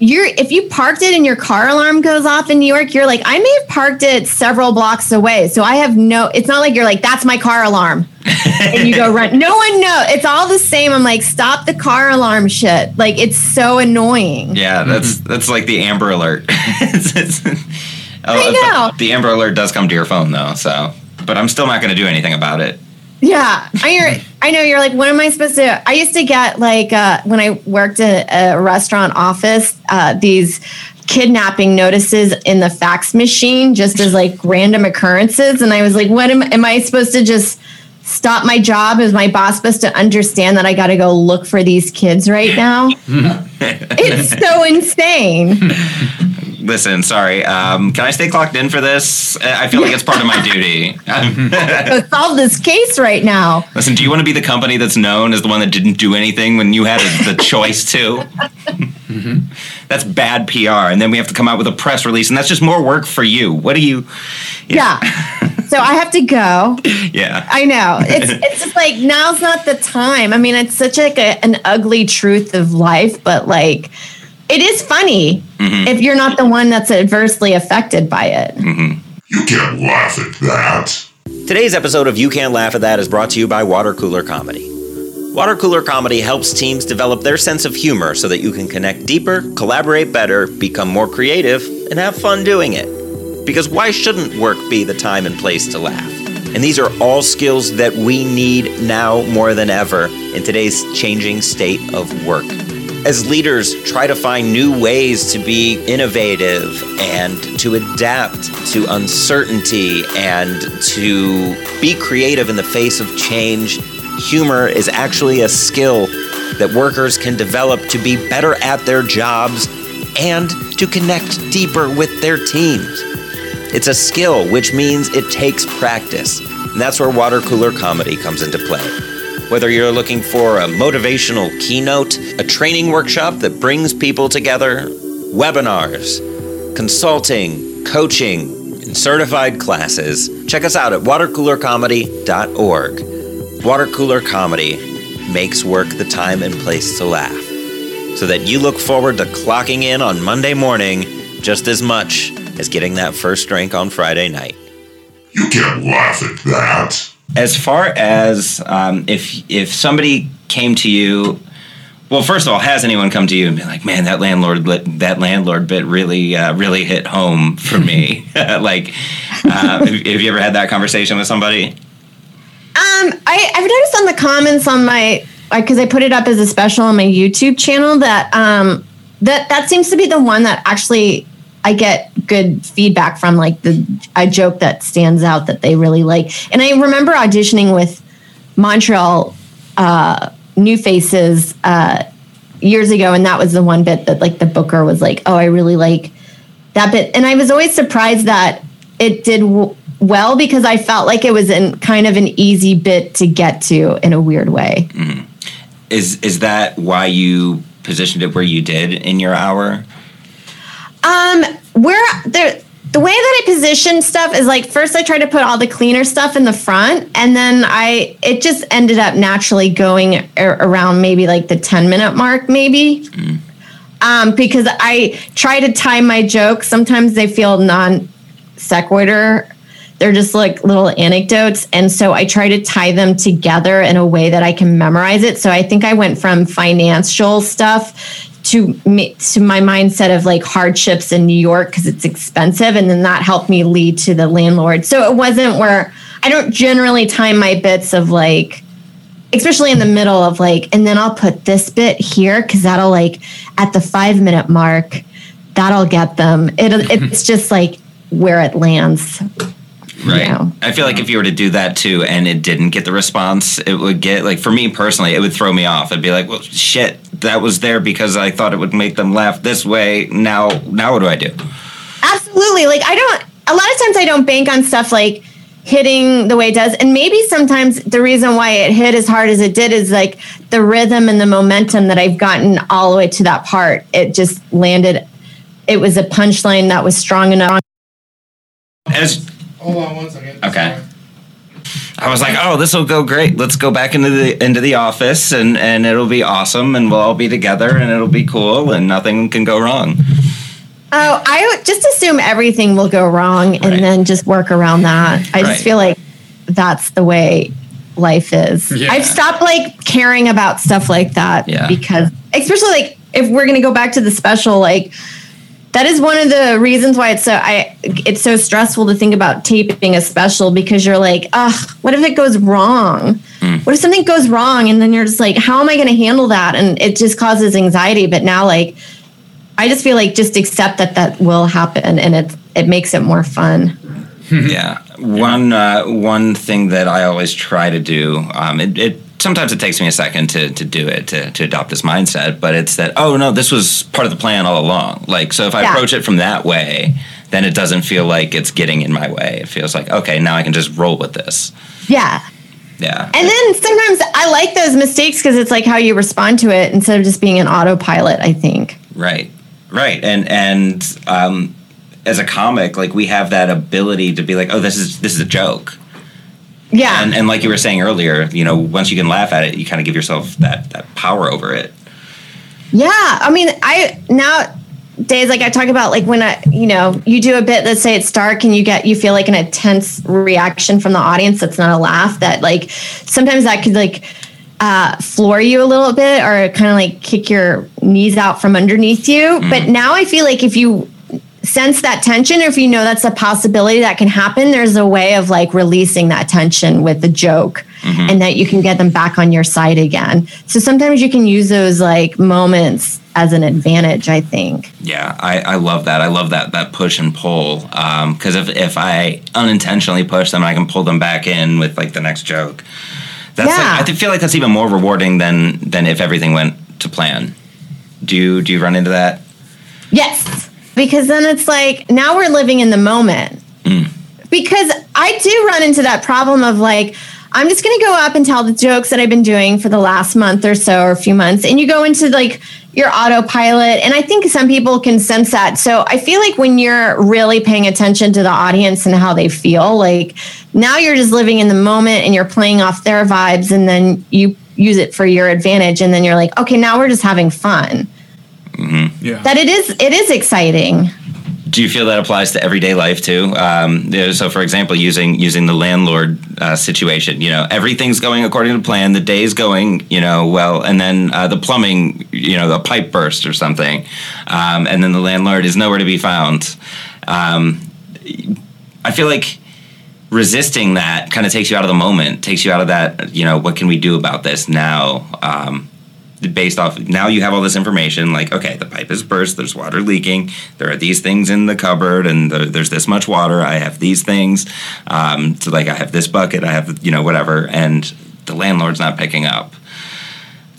you're if you parked it and your car alarm goes off in New York, you're like, I may have parked it several blocks away. So I have no it's not like you're like, that's my car alarm. and you go run. No one knows. It's all the same. I'm like, stop the car alarm shit. Like it's so annoying. Yeah, that's mm-hmm. that's like the Amber Alert. It's- it's- oh, I know. The Amber Alert does come to your phone though, so but I'm still not going to do anything about it. Yeah, I I know you're like, what am I supposed to? I used to get like uh, when I worked at a restaurant office, uh, these kidnapping notices in the fax machine, just as like random occurrences, and I was like, what am am I supposed to just? Stop my job? Is my boss supposed to understand that I got to go look for these kids right now? it's so insane. Listen, sorry. Um, can I stay clocked in for this? I feel like it's part of my duty. Solve this case right now. Listen, do you want to be the company that's known as the one that didn't do anything when you had the choice to? That's bad PR, and then we have to come out with a press release, and that's just more work for you. What do you? Yeah. So I have to go. Yeah. I know. It's it's just like now's not the time. I mean, it's such like a, an ugly truth of life, but like it is funny Mm-hmm. if you're not the one that's adversely affected by it. Mm-hmm. You can't laugh at that. Today's episode of You Can't Laugh at That is brought to you by Water Cooler Comedy. Water Cooler Comedy helps teams develop their sense of humor so that you can connect deeper, collaborate better, become more creative, and have fun doing it. Because why shouldn't work be the time and place to laugh? And these are all skills that we need now more than ever in today's changing state of work. As leaders try to find new ways to be innovative and to adapt to uncertainty and to be creative in the face of change, humor is actually a skill that workers can develop to be better at their jobs and to connect deeper with their teams. It's a skill, which means it takes practice. And that's where water cooler comedy comes into play. Whether you're looking for a motivational keynote, a training workshop that brings people together, webinars, consulting, coaching, and certified classes, check us out at watercoolercomedy.org. Water Cooler Comedy makes work the time and place to laugh so that you look forward to clocking in on Monday morning just as much as getting that first drink on Friday night. You can't laugh at that. As far as um, if if somebody came to you, well, first of all, has anyone come to you and be like, "Man, that landlord lit- that landlord bit really uh, really hit home for me"? like, uh, have, have you ever had that conversation with somebody? Um, I, I've noticed on the comments on my because I put it up as a special on my YouTube channel that um that that seems to be the one that actually I get good feedback from, like the a joke that stands out that they really like. And I remember auditioning with Montreal uh, New Faces uh, years ago, and that was the one bit that like the booker was like, "Oh, I really like that bit," and I was always surprised that it did w- well because I felt like it was an kind of an easy bit to get to in a weird way. Is is that why you positioned it where you did in your hour? Um, where the the way that I position stuff is like first I try to put all the cleaner stuff in the front, and then I it just ended up naturally going a- around maybe like the ten minute mark, maybe. Um, because I try to time my jokes. Sometimes they feel non sequitur. They're just like little anecdotes. And so I try to tie them together in a way that I can memorize it. So I think I went from financial stuff to me, to my mindset of like hardships in New York because it's expensive. And then that helped me lead to the landlord. So it wasn't where I don't generally time my bits of like, especially in the middle of like, and then I'll put this bit here because that'll like at the five minute mark, that'll get them. It, it's just like where it lands. Right. know. I feel like if you were to do that too and it didn't get the response, it would get like for me personally, it would throw me off. I'd be like, "Well, shit, that was there because I thought it would make them laugh this way. Now, now what do I do?" Absolutely. Like I don't a lot of times I don't bank on stuff like hitting the way it does. And maybe sometimes the reason why it hit as hard as it did is like the rhythm and the momentum that I've gotten all the way to that part. It just landed it was a punchline that was strong enough. As Hold on one second. Okay. I was like, oh, this will go great. Let's go back into the into the office and and it'll be awesome and we'll all be together and it'll be cool and nothing can go wrong. Oh, I just assume everything will go wrong and Right. then just work around that. I Right. just feel like that's the way life is. Yeah. I've stopped like caring about stuff like that Yeah. because especially like if we're going to go back to the special like that is one of the reasons why it's so I it's so stressful to think about taping a special because you're like, ugh, what if it goes wrong? What if something goes wrong? And then you're just like, how am I going to handle that? And it just causes anxiety. But now, like, I just feel like just accept that that will happen, and it it makes it more fun. yeah. One uh, one thing that I always try to do. Um, it, it sometimes it takes me a second to, to do it to, to adopt this mindset, but it's that oh no, this was part of the plan all along. Like so, if I Yeah. approach it from that way, then it doesn't feel like it's getting in my way. It feels like okay, now I can just roll with this. Yeah. Yeah. And then sometimes I like those mistakes because it's like how you respond to it instead of just being an autopilot. I think. Right, right, and and um, as a comic, like we have that ability to be like, oh, this is this is a joke, Yeah. and and like you were saying earlier, you know, once you can laugh at it, you kind of give yourself that that power over it. Yeah, I mean, I now days like I talk about like when I, you know, you do a bit. Let's say it's dark, and you get you feel like an intense reaction from the audience. That's not a laugh. That like sometimes that could like uh, floor you a little bit, or kind of like kick your knees out from underneath you. But now I feel like if you sense that tension, or if you know that's a possibility that can happen, there's a way of like releasing that tension with the joke mm-hmm. and that you can get them back on your side again. So sometimes you can use those like moments as an advantage, I think. Yeah, I, I love that. I love that that push and pull. Um, because if if I unintentionally push them, I can pull them back in with like the next joke. That's Yeah. like, I feel like that's even more rewarding than than if everything went to plan. Do you do you run into that? Yes. Because then it's like now we're living in the moment. Mm. Because I do run into that problem of like, I'm just going to go up and tell the jokes that I've been doing for the last month or so or a few months. And you go into like your autopilot. And I think some people can sense that. So I feel like when you're really paying attention to the audience and how they feel, like now you're just living in the moment and you're playing off their vibes and then you use it for your advantage. And then you're like, okay, now we're just having fun Yeah. that it is it is exciting Do you feel that applies to everyday life too? Um, so, for example, using using the landlord uh, situation, you know, everything's going according to plan. The day's going, you know, well, and then uh, the plumbing, you know, the pipe burst or something, um, and then the landlord is nowhere to be found. Um, I feel like resisting that kind of takes you out of the moment, takes you out of that. You know, what can we do about this now? Um, based off now you have all this information like okay the pipe is burst there's water leaking there are these things in the cupboard and the, there's this much water i have these things um, so like i have this bucket i have you know whatever and the landlord's not picking up.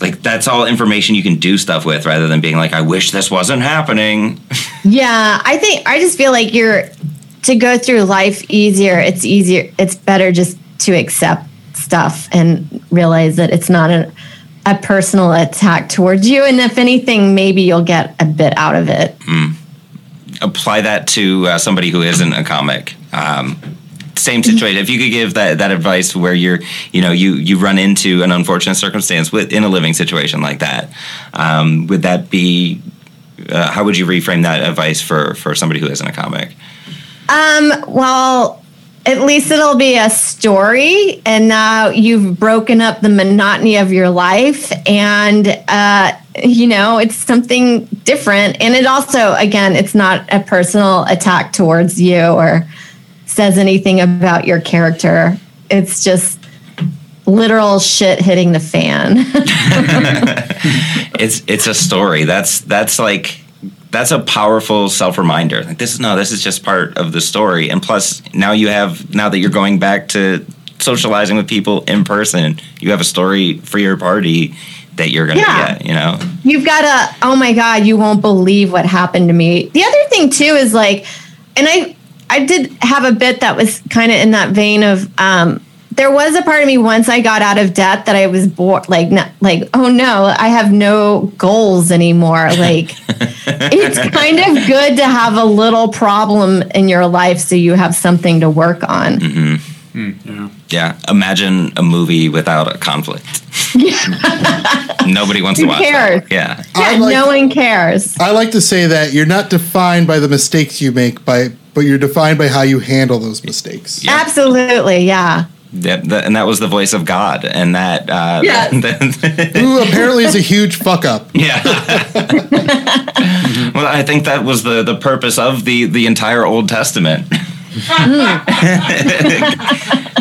Like that's all information you can do stuff with rather than being like i wish this wasn't happening. Yeah i think i just feel like you're to go through life easier it's easier it's better just to accept stuff and realize that it's not a, a personal attack towards you and if anything maybe you'll get a bit out of it apply that to uh, somebody who isn't a comic. Um, same situation. If you could give that, that advice where you're, you know, you you run into an unfortunate circumstance with, in a living situation like that, um, would that be? Uh, how would you reframe that advice for for somebody who isn't a comic? um well at least it'll be a story and now you've broken up the monotony of your life and uh you know it's something different. And it also again it's not a personal attack towards you or says anything about your character. It's just literal shit hitting the fan. It's it's a story. That's that's like that's a powerful self reminder. Like this is no, this is just part of the story. And plus, now you have now that you're going back to socializing with people in person, you have a story for your party that you're gonna Yeah. get. You know, you've got to oh my god you won't believe what happened to me the other thing too is like and i i did have a bit that was kind of in that vein of um there was a part of me once i got out of debt that i was bored like not like oh no i have no goals anymore like it's kind of good to have a little problem in your life so you have something to work on mm-hmm. hmm, Yeah. Yeah. Imagine a movie without a conflict. Nobody wants Who to watch cares? that. Yeah. Yeah, like- no one cares. I like to say that you're not defined by the mistakes you make, by but you're defined by how you handle those mistakes. Yeah. Absolutely, yeah. That, that- and that was the voice of God, and that. Uh, Yes. Who apparently is a huge fuck up. yeah. well, I think that was the the purpose of the the entire Old Testament.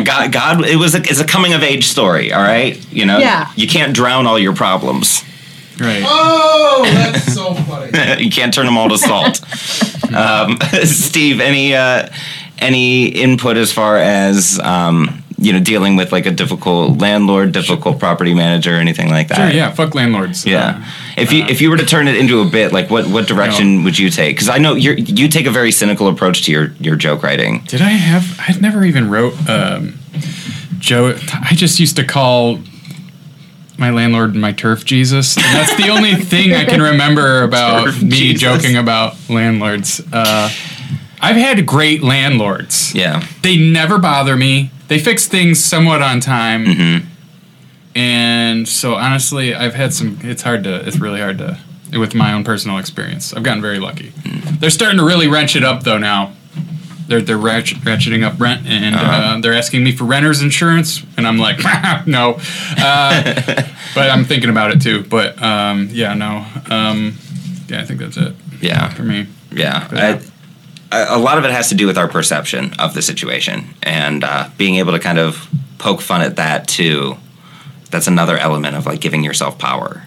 God, God, it was a, it's a coming of age story. All right, you know, Yeah. you can't drown all your problems. Right. Oh, that's so funny. you can't turn them all to salt. um, Steve, any uh, any input as far as um, you know dealing with like a difficult landlord, difficult property manager, anything like that? Sure. Yeah. Fuck landlords. Yeah. If you if you were to turn it into a bit, like what what direction would you take? Because I know you you take a very cynical approach to your your joke writing. Did I have? I never even wrote. Um, Joe. I just used to call my landlord my turf Jesus. And that's the only thing I can remember about Turf me Jesus. joking about landlords. Uh, I've had great landlords. Yeah. They never bother me. They fix things somewhat on time. Mm-hmm. And so honestly, I've had some. It's hard to. It's really hard to. With my own personal experience, I've gotten very lucky. Mm. They're starting to really wrench it up though now. They're they're ratchet, ratcheting up rent, and uh Uh-huh. they're asking me for renter's insurance, and I'm like, no. Uh, but I'm thinking about it too. But um, yeah, no. Um, yeah, I think that's it Yeah. for me. Yeah. Yeah. I, a lot of it has to do with our perception of the situation and uh, being able to kind of poke fun at that too. That's another element of like giving yourself power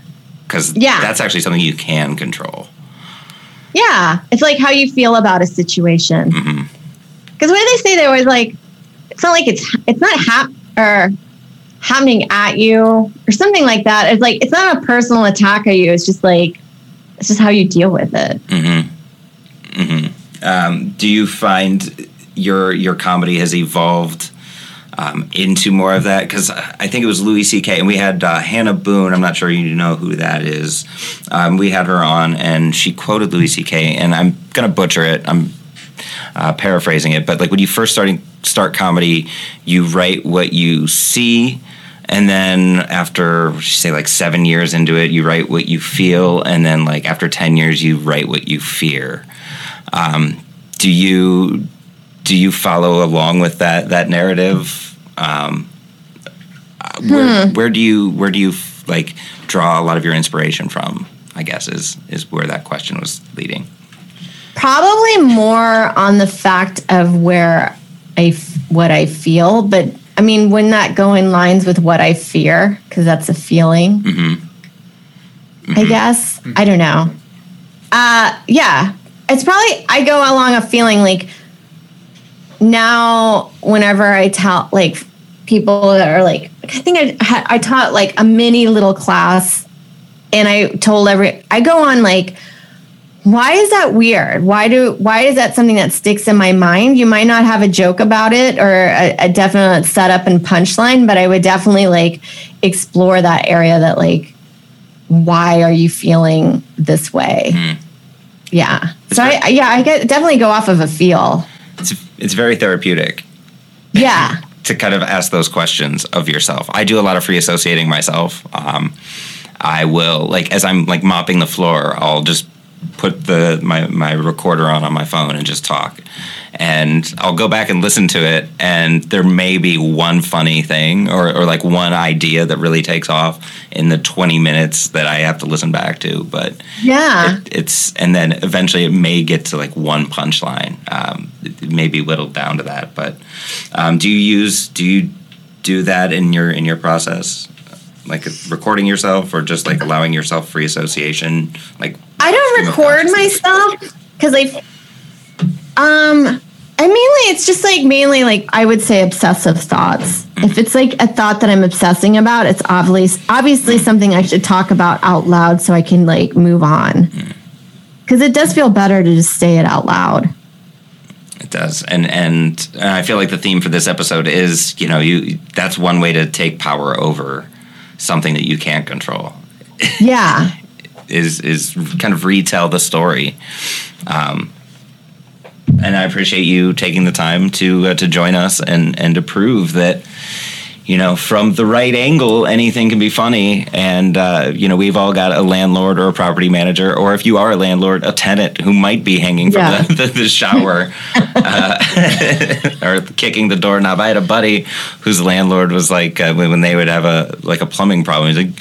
because Yeah. that's actually something you can control. Yeah, it's like how you feel about a situation. Because when they say they always like, it's not like it's it's not hap or happening at you or something like that. It's like it's not a personal attack on you. It's just like it's just how you deal with it. Mm-hmm. Mm-hmm. Um, do you find your your comedy has evolved um, into more of that? Because I think it was Louis C.K. and we had uh, Hannah Boone. I'm not sure you know who that is. Um, we had her on and she quoted Louis C.K. and I'm gonna butcher it. I'm uh, paraphrasing it, but like when you first starting start comedy, you write what you see. And then after say like seven years into it, you write what you feel, and then like after ten years, you write what you fear. Um, do you do you follow along with that that narrative? Um, uh, where, where do you where do you like draw a lot of your inspiration from? I guess is is where that question was leading. Probably more on the fact of where I f- what I feel, but I mean, wouldn't that go in lines with what I fear? Because that's a feeling. I guess I don't know. Uh, yeah, it's probably I go along a feeling like now whenever I tell like people that are like I think I I taught like a mini little class, and I told every I go on like why is that weird? Why do why is that something that sticks in my mind? You might not have a joke about it or a, a definite setup and punchline but i would definitely like explore that area that like why are you feeling this way hmm. Yeah so I, I yeah i get definitely go off of a feel It's it's very therapeutic. yeah to kind of ask those questions of yourself. I do a lot of free associating myself. Um, I will like as I'm like mopping the floor, I'll just put the my my recorder on on my phone and just talk. And I'll go back and listen to it, and there may be one funny thing or, or like one idea that really takes off in the 20 minutes that I have to listen back to. But yeah it, it's and then eventually it may get to like one punchline. Um, it, may be whittled down to that. But um, do you use do you do that in your in your process, like recording yourself or just like allowing yourself free association? Like I don't record myself because I, um, I mainly it's just like mainly like I would say obsessive thoughts. Mm-hmm. If it's like a thought that I'm obsessing about, it's obviously obviously mm-hmm. something I should talk about out loud so I can like move on. Mm-hmm. Because it does feel better to just say it out loud. It does, and and I feel like the theme for this episode is you know you that's one way to take power over something that you can't control. Yeah, is is kind of retell the story. Um, and I appreciate you taking the time to uh, to join us and and to prove that you know from the right angle anything can be funny and uh, you know we've all got a landlord or a property manager or if you are a landlord a tenant who might be hanging from Yeah. the, the, the shower uh, or kicking the doorknob i had a buddy whose landlord was like uh, when they would have a like a plumbing problem he's like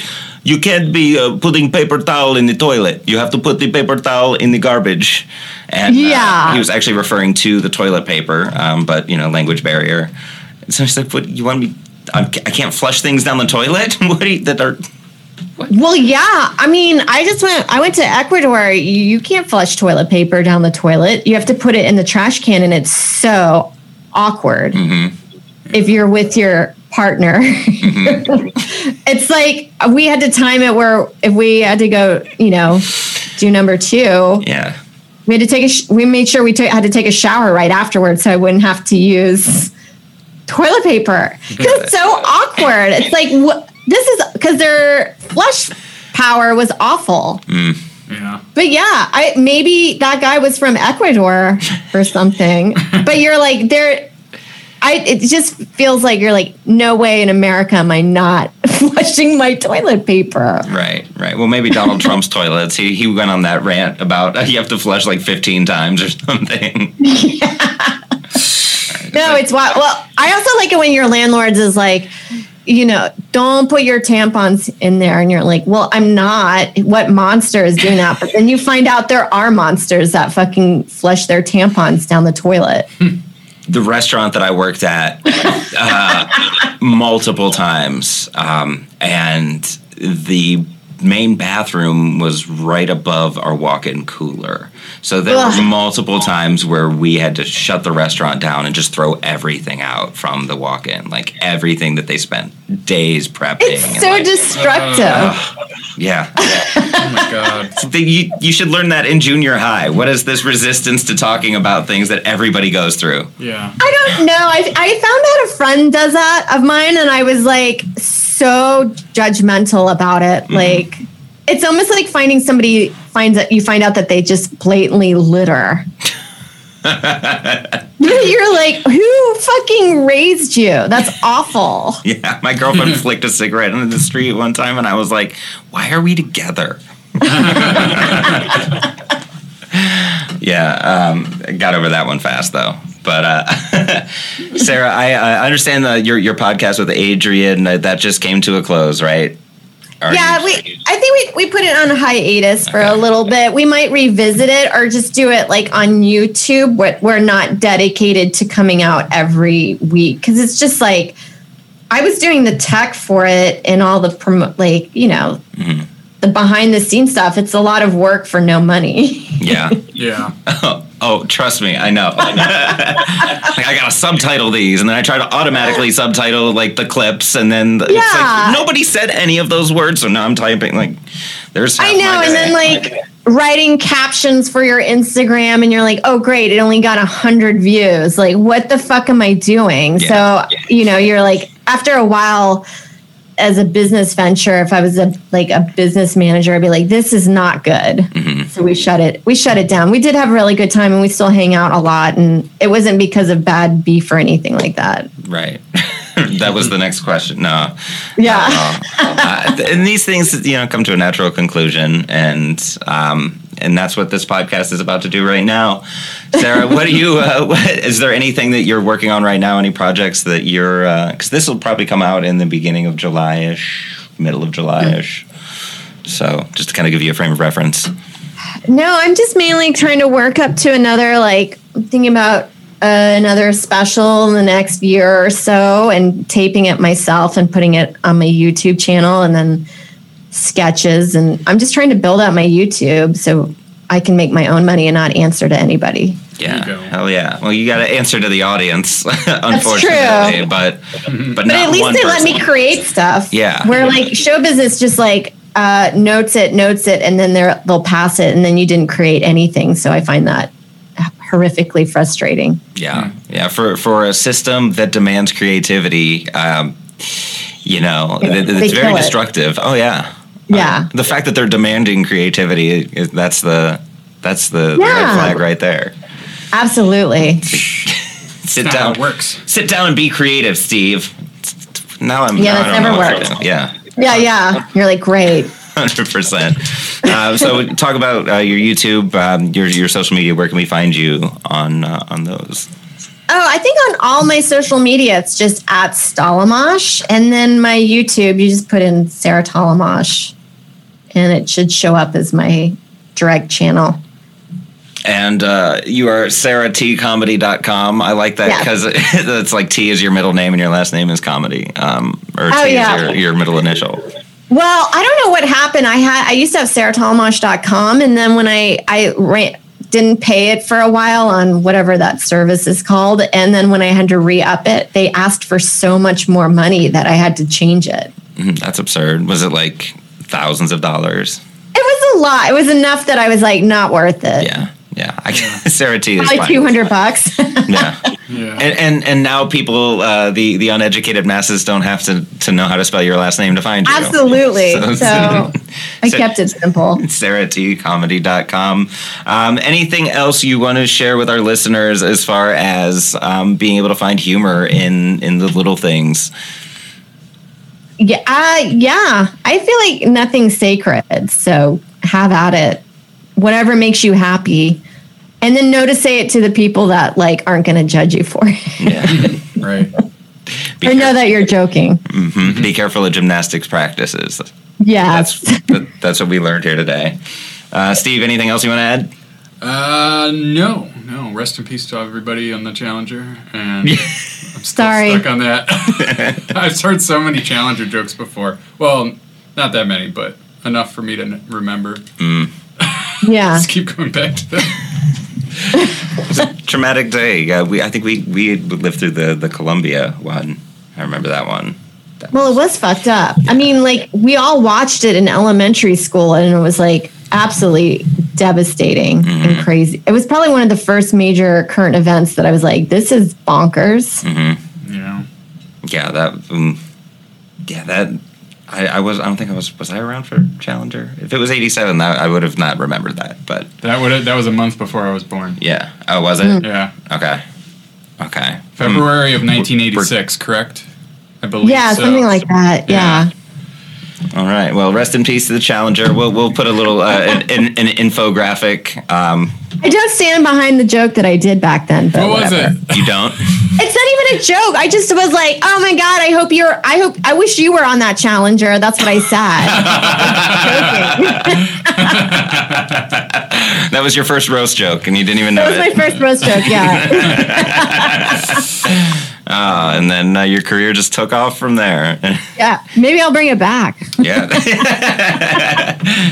you can't be uh, putting paper towel in the toilet. You have to put the paper towel in the garbage. And uh, Yeah. he was actually referring to the toilet paper, um, but you know, language barrier. So he's like, "What you want me? I'm, I can't flush things down the toilet. what do you, that are? Well, yeah. I mean, I just went. I went to Ecuador. You, can't flush toilet paper down the toilet. You have to put it in the trash can, and it's so awkward mm-hmm. if you're with your partner. Mm-hmm. it's like we had to time it where if we had to go, you know, do number two, Yeah, we had to take a. Sh- we made sure we took had to take a shower right afterwards, so I wouldn't have to use mm-hmm. Toilet paper because it's so awkward. It's like what this is because their flush power was awful. Yeah. But yeah, I maybe that guy was from Ecuador or something. but you're like there. I it just feels like you're like no way in America am I not flushing my toilet paper. right, right. Well, maybe Donald Trump's toilets. He he went on that rant about you have to flush like 15 times or something. No, it's wild. Well, I also like it when your landlords is like, you know, don't put your tampons in there, and you're like, well, I'm not. What monster is doing that? But then you find out there are monsters that fucking flush their tampons down the toilet. the restaurant that I worked at uh, multiple times, um, and the main bathroom was right above our walk-in cooler. So there Ugh. were multiple times where we had to shut the restaurant down and just throw everything out from the walk-in, like everything that they spent days prepping. It's and, so like, destructive. yeah. Oh my god. You, you should learn that in junior high. What is this resistance to talking about things that everybody goes through? Yeah. I don't know. I, I found out a friend does that of mine, and I was like so judgmental about it. Like, it's almost like finding somebody finds that you find out that they just blatantly litter. You're like, who fucking raised you? That's awful. Yeah, my girlfriend flicked a cigarette into the street one time, and I was like, "Why are we together?" yeah, um, got over that one fast though. But uh, Sarah, I, I understand that your your podcast with Adrian uh, that just came to a close, right? Are yeah, we. I think we, we put it on hiatus for a little bit. We might revisit it or just do it like on YouTube. But we're not dedicated to coming out every week because it's just like I was doing the tech for it and all the promo, like you know, Mm-hmm. the behind the scenes stuff. It's a lot of work for no money. yeah. Yeah. Oh, oh, trust me, I know. like, I gotta subtitle these, and then I try to automatically subtitle like the clips, and then it's Yeah. like nobody said any of those words, so now I'm typing like there's. I know, and then like writing captions for your Instagram, and you're like, oh great, it only got a hundred views. Like, what the fuck am I doing? Yeah. So you know, you're like, after a while, as a business venture, if I was a like a business manager, I'd be like, this is not good. Mm-hmm. So we shut it. We shut it down. We did have a really good time, and we still hang out a lot. And it wasn't because of bad beef or anything like that. right. that was the next question. No. Yeah. Uh, and these things, you know, come to a natural conclusion, and um, and that's what this podcast is about to do right now. Sarah, what are you? Uh, what, is there anything that you're working on right now? Any projects that you're? Because this will probably come out in the beginning of July-ish, middle of July-ish. So just to kind of give you a frame of reference. No, I'm just mainly trying to work up to another like I'm thinking about uh, another special in the next year or so and taping it myself and putting it on my YouTube channel and then sketches and I'm just trying to build out my YouTube so I can make my own money and not answer to anybody. Yeah, you hell yeah. Well, you got to answer to the audience, unfortunately, true. but but, But not at least one they let me create stuff. Yeah. Where like show business just like uh, notes it, notes it, and then they're, they'll pass it, and then you didn't create anything. So I find that horrifically frustrating. Yeah, yeah. For for a system that demands creativity, um, you know, Yeah, it- they it's very kill it. destructive. Oh yeah, Yeah. the fact that they're demanding creativity that's the that's the, the red flag right there. Absolutely. Sit down. it works. Sit down and be creative, Steve. Now I'm. Yeah, now that's never what to worked. Yeah. Yeah, yeah. You're like, great. Hundred percent. Uh, So, talk about uh, your YouTube, um, your your social media. Where can we find you on uh, on those? Oh, I think on all my social media, it's just at Stalamash. And then my YouTube, you just put in Sarah Talamash and it should show up as my direct channel. And uh, you are sarahTcomedy.com. I like that because it's like T is your middle name and your last name is comedy, um, or Oh, T yeah. is your, your middle initial. Well, I don't know what happened. I had I used to have sarahtalamash.com and then when I I ran, didn't pay it for a while on whatever that service is called and then when I had to re-up it, they asked for so much more money that I had to change it. Mhm, That's absurd. Was it like thousands of dollars? It was a lot. It was enough that I was like not worth it. Yeah, yeah. I, Sarah T is Probably fine. 200 bucks. Yeah. Yeah. And, and and now people, uh, the the uneducated masses, don't have to to know how to spell your last name to find you. Absolutely. So, I so- kept it simple. SarahTComedy.com. Um, anything else you want to share with our listeners as far as um, being able to find humor in in the little things? Yeah, uh, yeah. I feel like nothing's sacred, so have at it. Whatever makes you happy, and then know to say it to the people that like aren't going to judge you for it, Yeah. Right. Be, or know that you're joking. Mhm. Be careful of gymnastics practices. Yeah, That's that, that's what we learned here today. Uh, Steve, anything else you want to add? Uh, no, no. Rest in peace to everybody on the Challenger, and I'm still Sorry. stuck on that. I've heard so many Challenger jokes before. Well, not that many, but enough for me to n- remember. Mm. yeah. Just keep going back to that. Traumatic day. Yeah, we I think we we lived through the the Columbia one. I remember that one. That Well, it was fucked up. I mean, like we all watched it in elementary school, and it was like absolutely devastating and mm-hmm. crazy. It was probably one of the first major current events that I was like, "This is bonkers." Mm-hmm. You know. yeah that um, yeah that I, I was I don't think I was was I around for Challenger. If it was eighty seven, that I would have not remembered that. But That would that was a month before I was born. yeah, oh was it? Mm-hmm. Yeah, Okay, okay. February mm. of 1986, correct? I believe. Yeah, so. something like that. Yeah. yeah. All right. Well, rest in peace to the Challenger. We'll we'll put a little uh, an, an, an infographic. Um, I don't stand behind the joke that I did back then. But What was whatever. it? you don't. It's not even a joke. I just was like, "Oh my god, I hope you're. I hope. I wish you were on that challenger." That's what I said. That was your first roast joke, and you didn't even know that was it. my first roast joke. Yeah. Uh, and then uh, your career just took off from there. Yeah. Maybe I'll bring it back. yeah.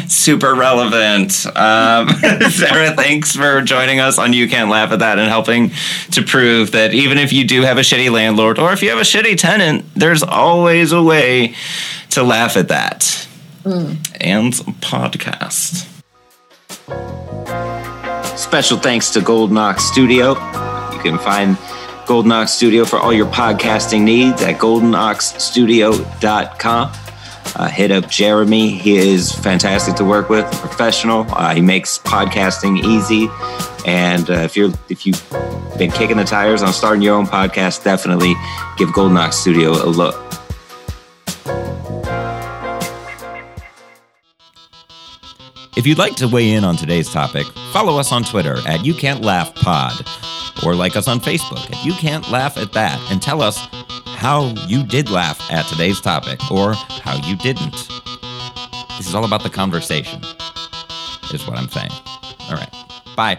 Super relevant. Um, Sarah, thanks for joining us on You Can't Laugh at That and helping to prove that even if you do have a shitty landlord or if you have a shitty tenant, there's always a way to laugh at that. And podcast. Special thanks to Golden Ox Studio. You can find Golden Ox Studio for all your podcasting needs at goldenoxstudio.com. Uh, hit up Jeremy. He is fantastic to work with, professional. Uh, he makes podcasting easy. And uh, if you're if you've been kicking the tires on starting your own podcast, definitely give Golden Ox Studio a look. If you'd like to weigh in on today's topic, follow us on Twitter at You Can't Laugh Pod, or like us on Facebook at You Can't Laugh at That, and tell us how you did laugh at today's topic or how you didn't. This is all about the conversation, is what I'm saying. All right. Bye.